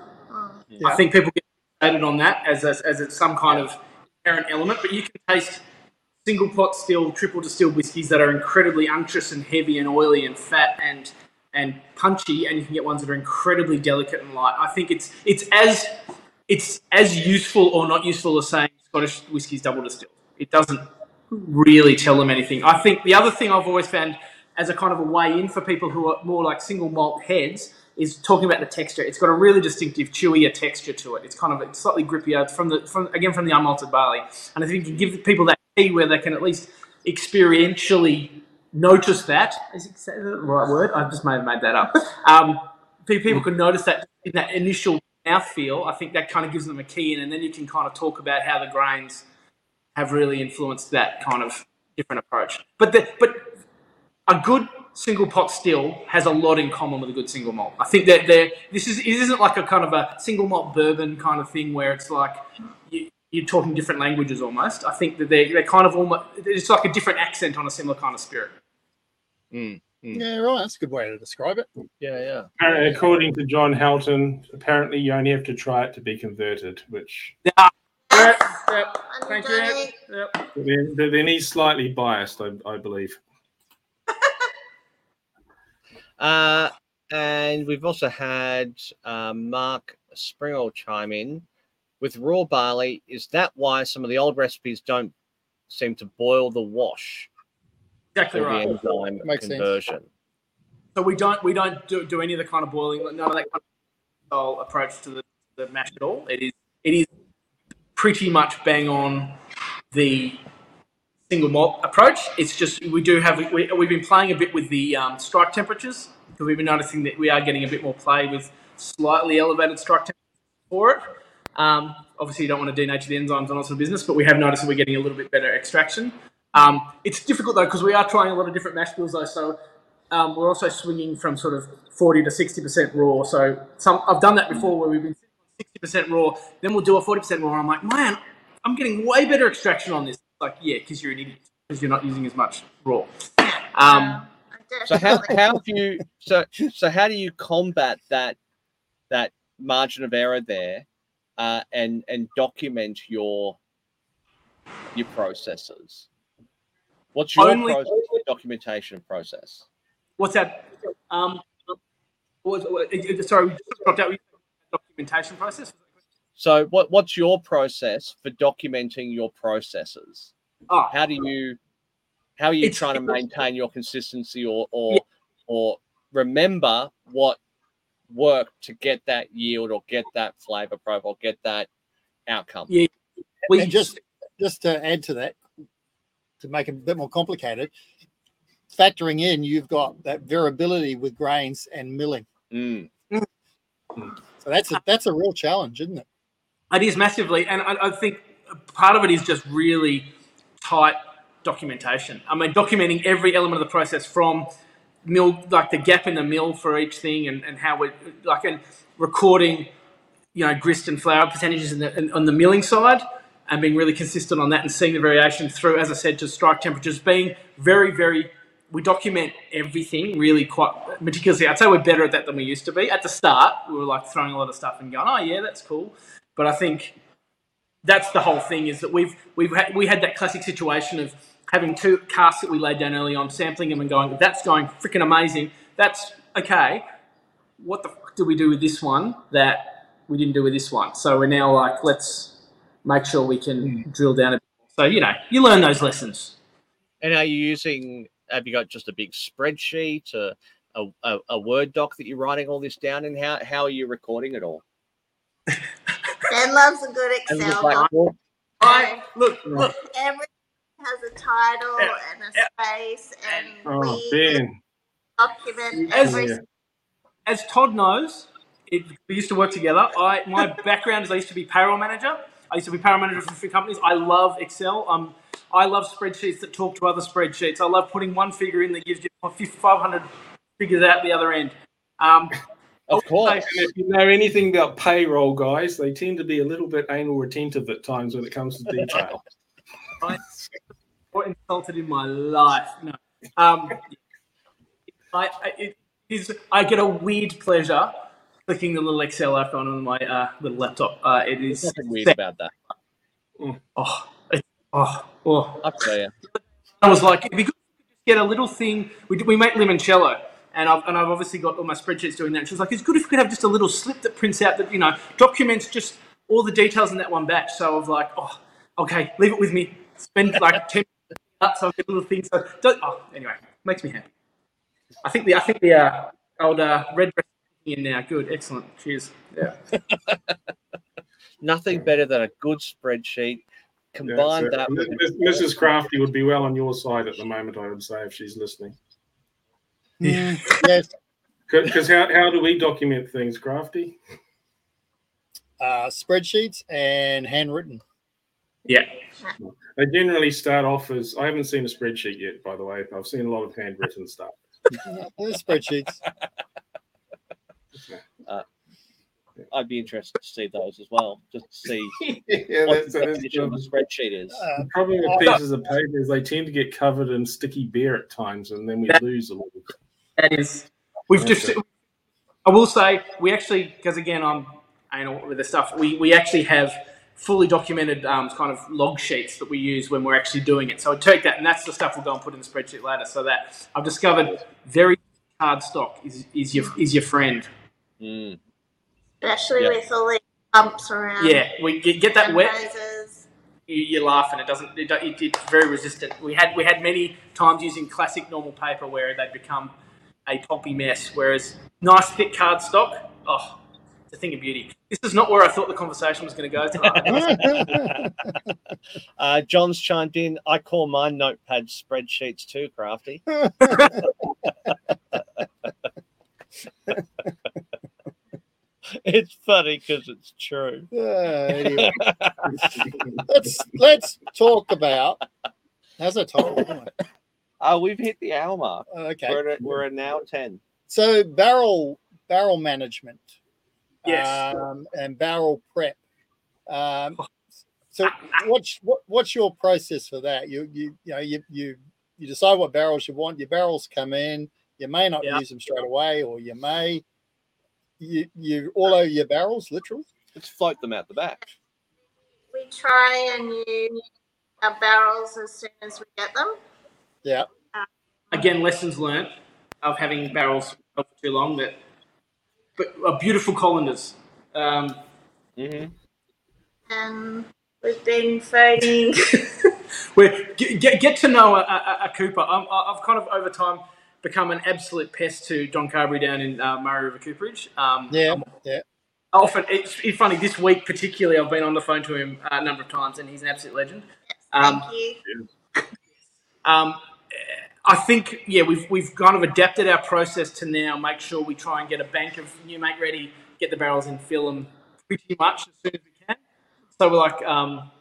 Yeah. I think people get fixated on that as a, as it's some kind of inherent element, but you can taste single pot still, triple distilled whiskies that are incredibly unctuous and heavy and oily and fat and and punchy, and you can get ones that are incredibly delicate and light. I think it's it's as it's as useful or not useful as saying Scottish whiskey's double distilled. It doesn't really tell them anything. I think the other thing I've always found as a kind of a way in for people who are more like single malt heads is talking about the texture. It's got a really distinctive, chewier texture to it. It's kind of it's slightly grippier from the from again from the unmalted barley. And I think you give people that key where they can at least experientially notice that. Is that the right word? I just may have made that up. Um, people can notice that in that initial mouthfeel. I think that kind of gives them a key in, and then you can kind of talk about how the grains have really influenced that kind of different approach. But the, but a good single pot still has a lot in common with a good single malt. I think that they're, this is it isn't like a kind of a single malt bourbon kind of thing where it's like you, you're talking different languages almost. I think that they're, they're kind of almost it's like a different accent on a similar kind of spirit. Mm. Yeah, right. That's a good way to describe it. Yeah, yeah. Apparently, According to John Helton, apparently you only have to try it to be converted, which Yep, yep, And thank you you. Yep. then, then he's slightly biased, I, I believe. [laughs] Uh, and we've also had uh, Mark Springall chime in with raw barley. Is that why some of the old recipes don't seem to boil the wash Exactly right. the enzyme Makes sense. So we don't we don't do, do any of the kind of boiling, none of that kind of approach to the, the mash at all. It is it is pretty much bang on the single malt approach. It's just we do have we, we've been playing a bit with the um, strike temperatures because we've been noticing that we are getting a bit more play with slightly elevated strike temperatures for it. Um, obviously, you don't want to denature the enzymes and all sort of business, but we have noticed that we're getting a little bit better extraction. Um, it's difficult though because we are trying a lot of different mash bills though, so um, we're also swinging from sort of 40 to 60% raw. So some I've done that before where we've been 60% raw, then we'll do a 40% raw. And I'm like, man, I'm getting way better extraction on this. Like, yeah, because you're an idiot because you're not using as much raw. Um, So how, definitely- how have you so so how do you combat that that margin of error there uh, and and document your your processes? What's your Only- process, documentation process? what's that? Um, what, what, it- it- sorry, we just dropped out. Documentation process. So what what's your process for documenting your processes? Oh, How do you how are you trying to maintain your consistency or or Yeah. or remember what worked to get that yield or get that flavor profile, get that outcome? Yeah. we and just just to add to that, to make it a bit more complicated, factoring in you've got that variability with grains and milling. Mm. So that's a that's a real challenge, isn't it? It is massively, and I, I think part of it is just really tight documentation. I mean, documenting every element of the process from mill, like the gap in the mill for each thing, and, and how we like and recording, you know, grist and flour percentages in the, in, on the milling side, and being really consistent on that, and seeing the variation through, as I said, to strike temperatures, being very, very. We document everything really quite meticulously. I'd say we're better at that than we used to be. At the start, we were like throwing a lot of stuff and going, "Oh yeah, that's cool," but I think that's the whole thing is that we've we've had, we had that classic situation of having two casks that we laid down early on, sampling them and going, that's going freaking amazing. That's okay. What the fuck do we do with this one that we didn't do with this one? So we're now like, let's make sure we can hmm. drill down a bit. So you know, you learn those lessons. And are you using? Have you got just a big spreadsheet, a, a, a, a word doc that you're writing all this down, and how how are you recording it all? Ben loves a good Excel. like, doc. well, I look, look. Everything has a title Yeah, and a space, and Oh, we Ben. document As- every. As Todd knows, it, we used to work together. I my [laughs] background is I used to be payroll manager. I used to be payroll manager for a few companies. I love Excel. Um, I love spreadsheets that talk to other spreadsheets. I love putting one figure in that gives you 500 figures out the other end. Um, [laughs] of course. If you know anything about payroll, guys, they tend to be a little bit anal retentive at times when it comes to detail. [laughs] or insulted in my life. No. Um, I, I, it is, I get a weird pleasure clicking the little Excel icon on my uh, little laptop. Uh, it There's nothing weird about that. oh, it, oh, oh. I tell you. I was like, it'd be good if we could just get a little thing. We, we make limoncello, and I've, and I've obviously got all my spreadsheets doing that. She was like, it's good if we could have just a little slip that prints out that, you know, documents just all the details in that one batch. So I was like, oh, okay, leave it with me. Spend like 10 minutes a little thing. So, don't, oh, anyway, makes me happy. I think the, I think the uh, old uh, red dress is in now. Good, excellent. Cheers. Yeah. [laughs] Nothing better than a good spreadsheet. Yeah, so that with Mrs. Crafty would be well on your side at the moment, I would say, if she's listening. Yeah. [laughs] yes. Because how, how do we document things, Crafty? Uh, spreadsheets and handwritten. Yeah. They generally start off as I haven't seen a spreadsheet yet, by the way. I've seen a lot of handwritten stuff. [laughs] There's spreadsheets. I'd be interested to see those as well, just to see [laughs] yeah, what that's, the definition of a the spreadsheet is. Uh, problem Oh, with pieces of paper is they tend to get covered in sticky beer at times, and then we That- lose a lot. That is, we've Okay. just. I will say we actually, because again, I'm anal with the stuff. We we actually have fully documented um, kind of log sheets that we use when we're actually doing it. So I take that, and that's the stuff we'll go and put in the spreadsheet later. So that I've discovered very hard stock is is your is your friend. Mm. Especially Yeah. with all the bumps around. Yeah, we get, get that wet. Roses. You, you laugh and it doesn't. It, it, it's very resistant. We had we had many times using classic normal paper where they become a poppy mess. Whereas nice thick cardstock, oh, it's a thing of beauty. This is not where I thought the conversation was going to go tonight. [laughs] Uh, John's chimed in. I call mine notepad spreadsheets too, Crafty. [laughs] [laughs] [laughs] it's funny because it's true. Uh, anyway, [laughs] let's let's talk about. How's that time? Anyway, Oh, we've hit the hour mark. Okay. We're at, we're at now 10. So barrel barrel management. Yes. Um, and barrel prep. Um, so what's what, what's your process for that? You you you know you you you decide what barrels you want. Your barrels come in. You may not Yeah. use them straight away, or you may. You you all over your barrels literally. Let's float them out the back. We try and use our barrels as soon as we get them. Yeah. Again, lessons learnt of having barrels for too long. That, but are beautiful colanders. Um, Mm-hmm. And we've been phoning. [laughs] we get, get, get to know a, a, a Cooper. I'm, I've kind of over time become an absolute pest to John Carberry down in uh, Murray River Cooperage. Um, Yeah. I'm Yeah. often it's, it's funny this week particularly. I've been on the phone to him uh, a number of times, and he's an absolute legend. Um, Thank you. Um, I think yeah, we've we've kind of adapted our process to now make sure we try and get a bank of new make ready, get the barrels in, fill them pretty much as soon as we can. So we're like, um,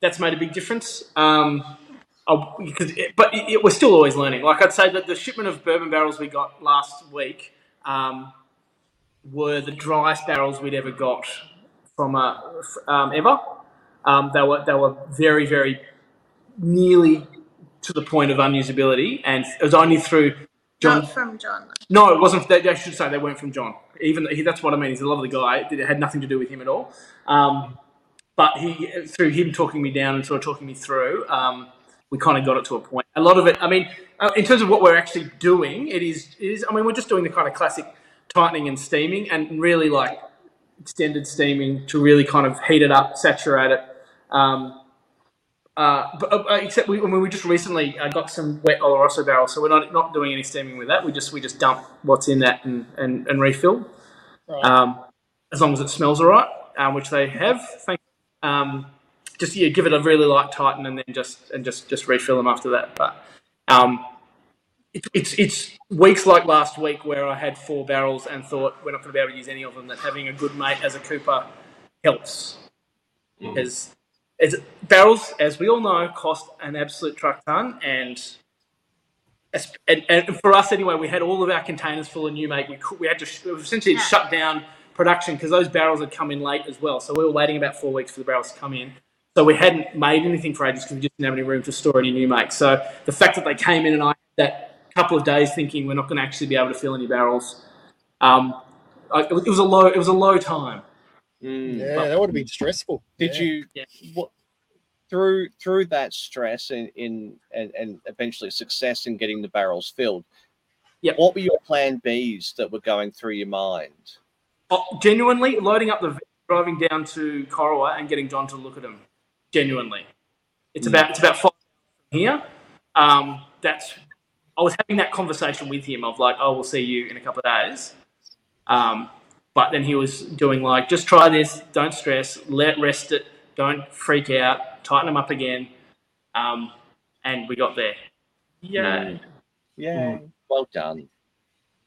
that's made a big difference. Um, I- because it, but it, it- we're still always learning. Like I'd say that the shipment of bourbon barrels we got last week um, were the driest barrels we'd ever got from uh, f- um, ever. Um, they were they were very very nearly to the point of unusability, and it was only through John. Not from John. No, it wasn't. They, I should say they weren't from John. Even he, that's what I mean. He's a lovely guy. It had nothing to do with him at all. Um, but he, through him talking me down and sort of talking me through, um, we kind of got it to a point. A lot of it. I mean, uh, in terms of what we're actually doing, it is. It is. I mean, we're just doing the kind of classic tightening and steaming, and really like extended steaming to really kind of heat it up, saturate it. Um, uh, but uh, except we, I mean, we just recently uh, got some wet Oloroso barrels, so we're not not doing any steaming with that. We just we just dump what's in that and and, and refill, Right. um, as long as it smells all right, um, which they have. Thank. Um, just yeah, give it a really light tighten and then just and just just refill them after that. But um, it, it's it's weeks like last week where I had four barrels and thought we're not going to be able to use any of them. That having a good mate as a cooper helps because as barrels, as we all know, cost an absolute truck ton, and, and and for us anyway, we had all of our containers full of new make. We could, we had to sh- essentially Yeah. shut down production because those barrels had come in late as well. So we were waiting about four weeks for the barrels to come in. So we hadn't made anything for ages because we just didn't have any room to store any new make. So the fact that they came in and I had that couple of days thinking we're not going to actually be able to fill any barrels, um, I, it was a low it was a low time. Mm. Yeah, that would have been stressful. Did Yeah. you Yeah. what through through that stress in, in and, and eventually success in getting the barrels filled? Yep. What were your plan Bs that were going through your mind? Oh, genuinely loading up the van, driving down to Corowa and getting John to look at them. Genuinely, it's Mm. about it's about five from here. Um, that's I was having that conversation with him of like, oh, we'll see you in a couple of days. Um, but then he was doing like, just try this, don't stress, let rest it, don't freak out, tighten them up again. Um, and we got there. Yeah. Mm. Yeah. Well done.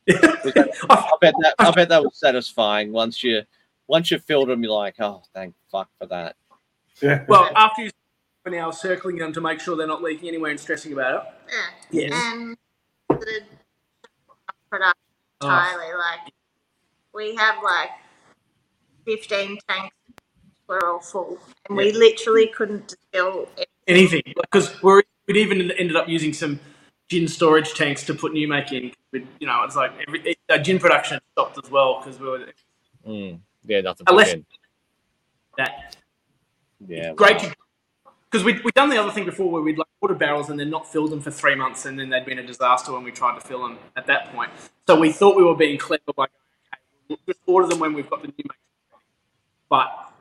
[laughs] I, I bet that I bet that was satisfying once you once you filled them. You're like, oh, thank fuck for that. Yeah. well, after you spent an hour circling them to make sure they're not leaking anywhere and stressing about it. Yeah. Yes. And the production Oh. entirely, like we have like fifteen tanks. We're all full, and we literally couldn't distill. Anything because we're we'd even ended up using some gin storage tanks to put new make in. With, you know, it's like every, uh, gin production stopped as well because we were Yeah, nothing. Unless- that Yeah. great because we'd, we'd done the other thing before where we'd like order barrels and then not fill them for three months and then they'd been a disaster when we tried to fill them at that point. So we thought we were being clever by okay, we'll just order them when we've got the new make. But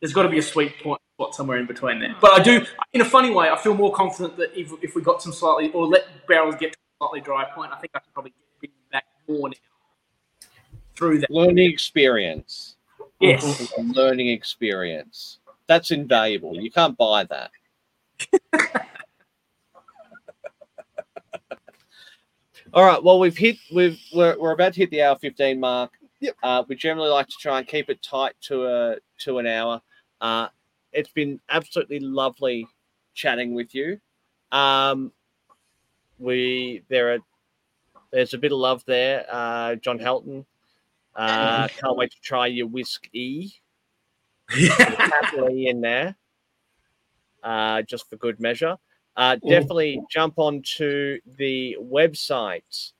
there's got to be a sweet point spot somewhere in between there. But I do, in a funny way, I feel more confident that if, if we got some slightly or let barrels get to a slightly dry point, I think I could probably get back more now through that. Learning experience. Yes. [laughs] Learning experience. That's invaluable. You can't buy that. [laughs] All right. Well, we've hit. We've we're, we're about to hit the hour fifteen mark. Yep. Uh, we generally like to try and keep it tight to a to an hour. Uh, it's been absolutely lovely chatting with you. Um, we there are there's a bit of love there. Uh, John Helton. Uh, [laughs] can't wait to try your whiskey. Happily in there, uh, just for good measure. Uh, definitely jump onto the website,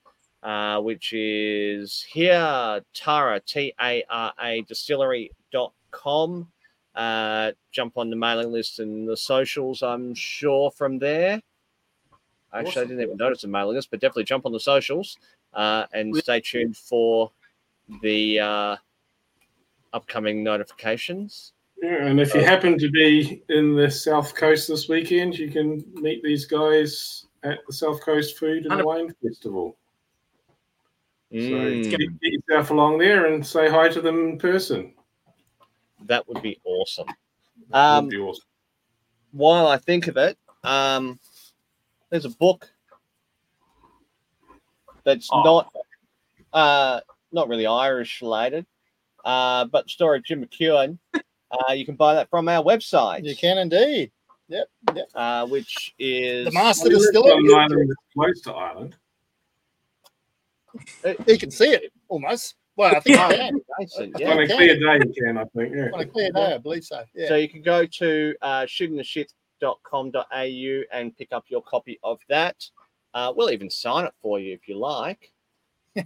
uh, which is here, Tara, T A R A distillery.com. Uh, jump on the mailing list and the socials, I'm sure, from there. Actually, I didn't even notice the mailing list, but definitely jump on the socials uh, and stay tuned for the uh, upcoming notifications. Yeah, and if you happen to be in the South Coast this weekend, you can meet these guys at the South Coast Food and Wine Festival. So Mm, get, get yourself along there and say hi to them in person. that would be awesome. That Um, would be awesome. while I think of it, um, there's a book that's Oh. not uh, not really Irish related, uh, but the story of Jim McEwan. [laughs] Uh, you can buy that from our website, You can indeed. Yep. Yep. uh, which is The master Well, distiller. on an island close to Ireland. He can see it almost. Well, I think [laughs] Oh, he can. Jason, On yeah. a clear day, you can, I think. Yeah. On a clear day, I believe so. Yeah. So you can go to uh, shootingtheshit.com.au and pick up your copy of that. Uh, we'll even sign it for you if you like. [laughs]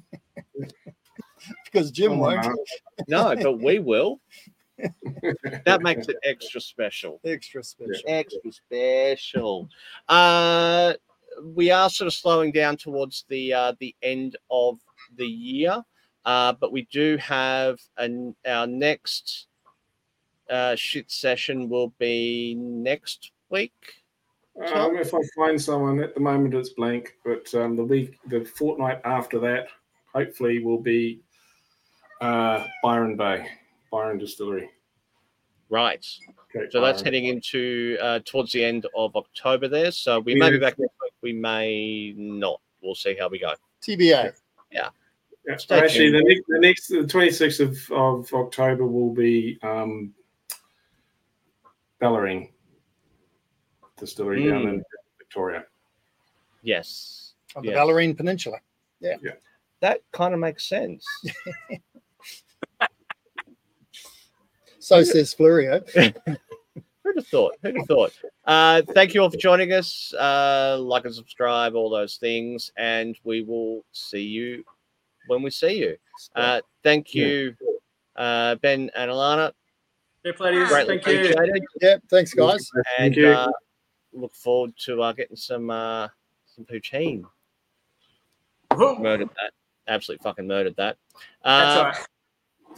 [laughs] because Jim Oh, won't. no. [laughs] No, but we will. That makes it [laughs] extra special. Extra special. Extra special. Uh, we are sort of slowing down towards the uh, the end of the year, uh, but we do have an our next uh, shit session will be next week. Um, if I find someone at the moment, it's blank. But um, the week, the fortnight after that, hopefully, will be uh, Byron Bay, Byron Distillery. Right. Cape So that's heading into uh, towards the end of October there. So we may be back next week. We may not. We'll see how we go. TBA. Yeah. Stay Actually, the next, the next, the twenty sixth of, of October will be um, Bellarine Distillery down Mm. in Victoria. Yes. On the Yes. Bellarine Peninsula. Yeah. yeah. That kind of makes sense. [laughs] So says Florio. [laughs] Who'd have thought? Who'd have thought? Uh, thank you all for joining us. Uh, like and subscribe, all those things, and we will see you when we see you. Uh, thank you, uh, Ben and Alarna. Fair play. Greatly Thank you. appreciated, Yep. Thanks, guys. and you. uh, look forward to uh, getting some uh, some poutine. Woo. Murdered that. Absolutely fucking murdered that. That's Uh, all right.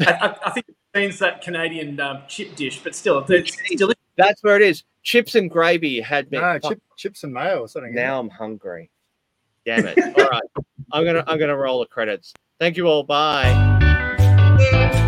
I, I, I think it means that Canadian um, chip dish, but still, it's delicious. That's where it is. Chips and gravy had me. No, chip, chips and mayo or something. now I'm hungry. Damn it. All right. I'm gonna I'm gonna roll the credits. Thank you all. Bye. Yeah.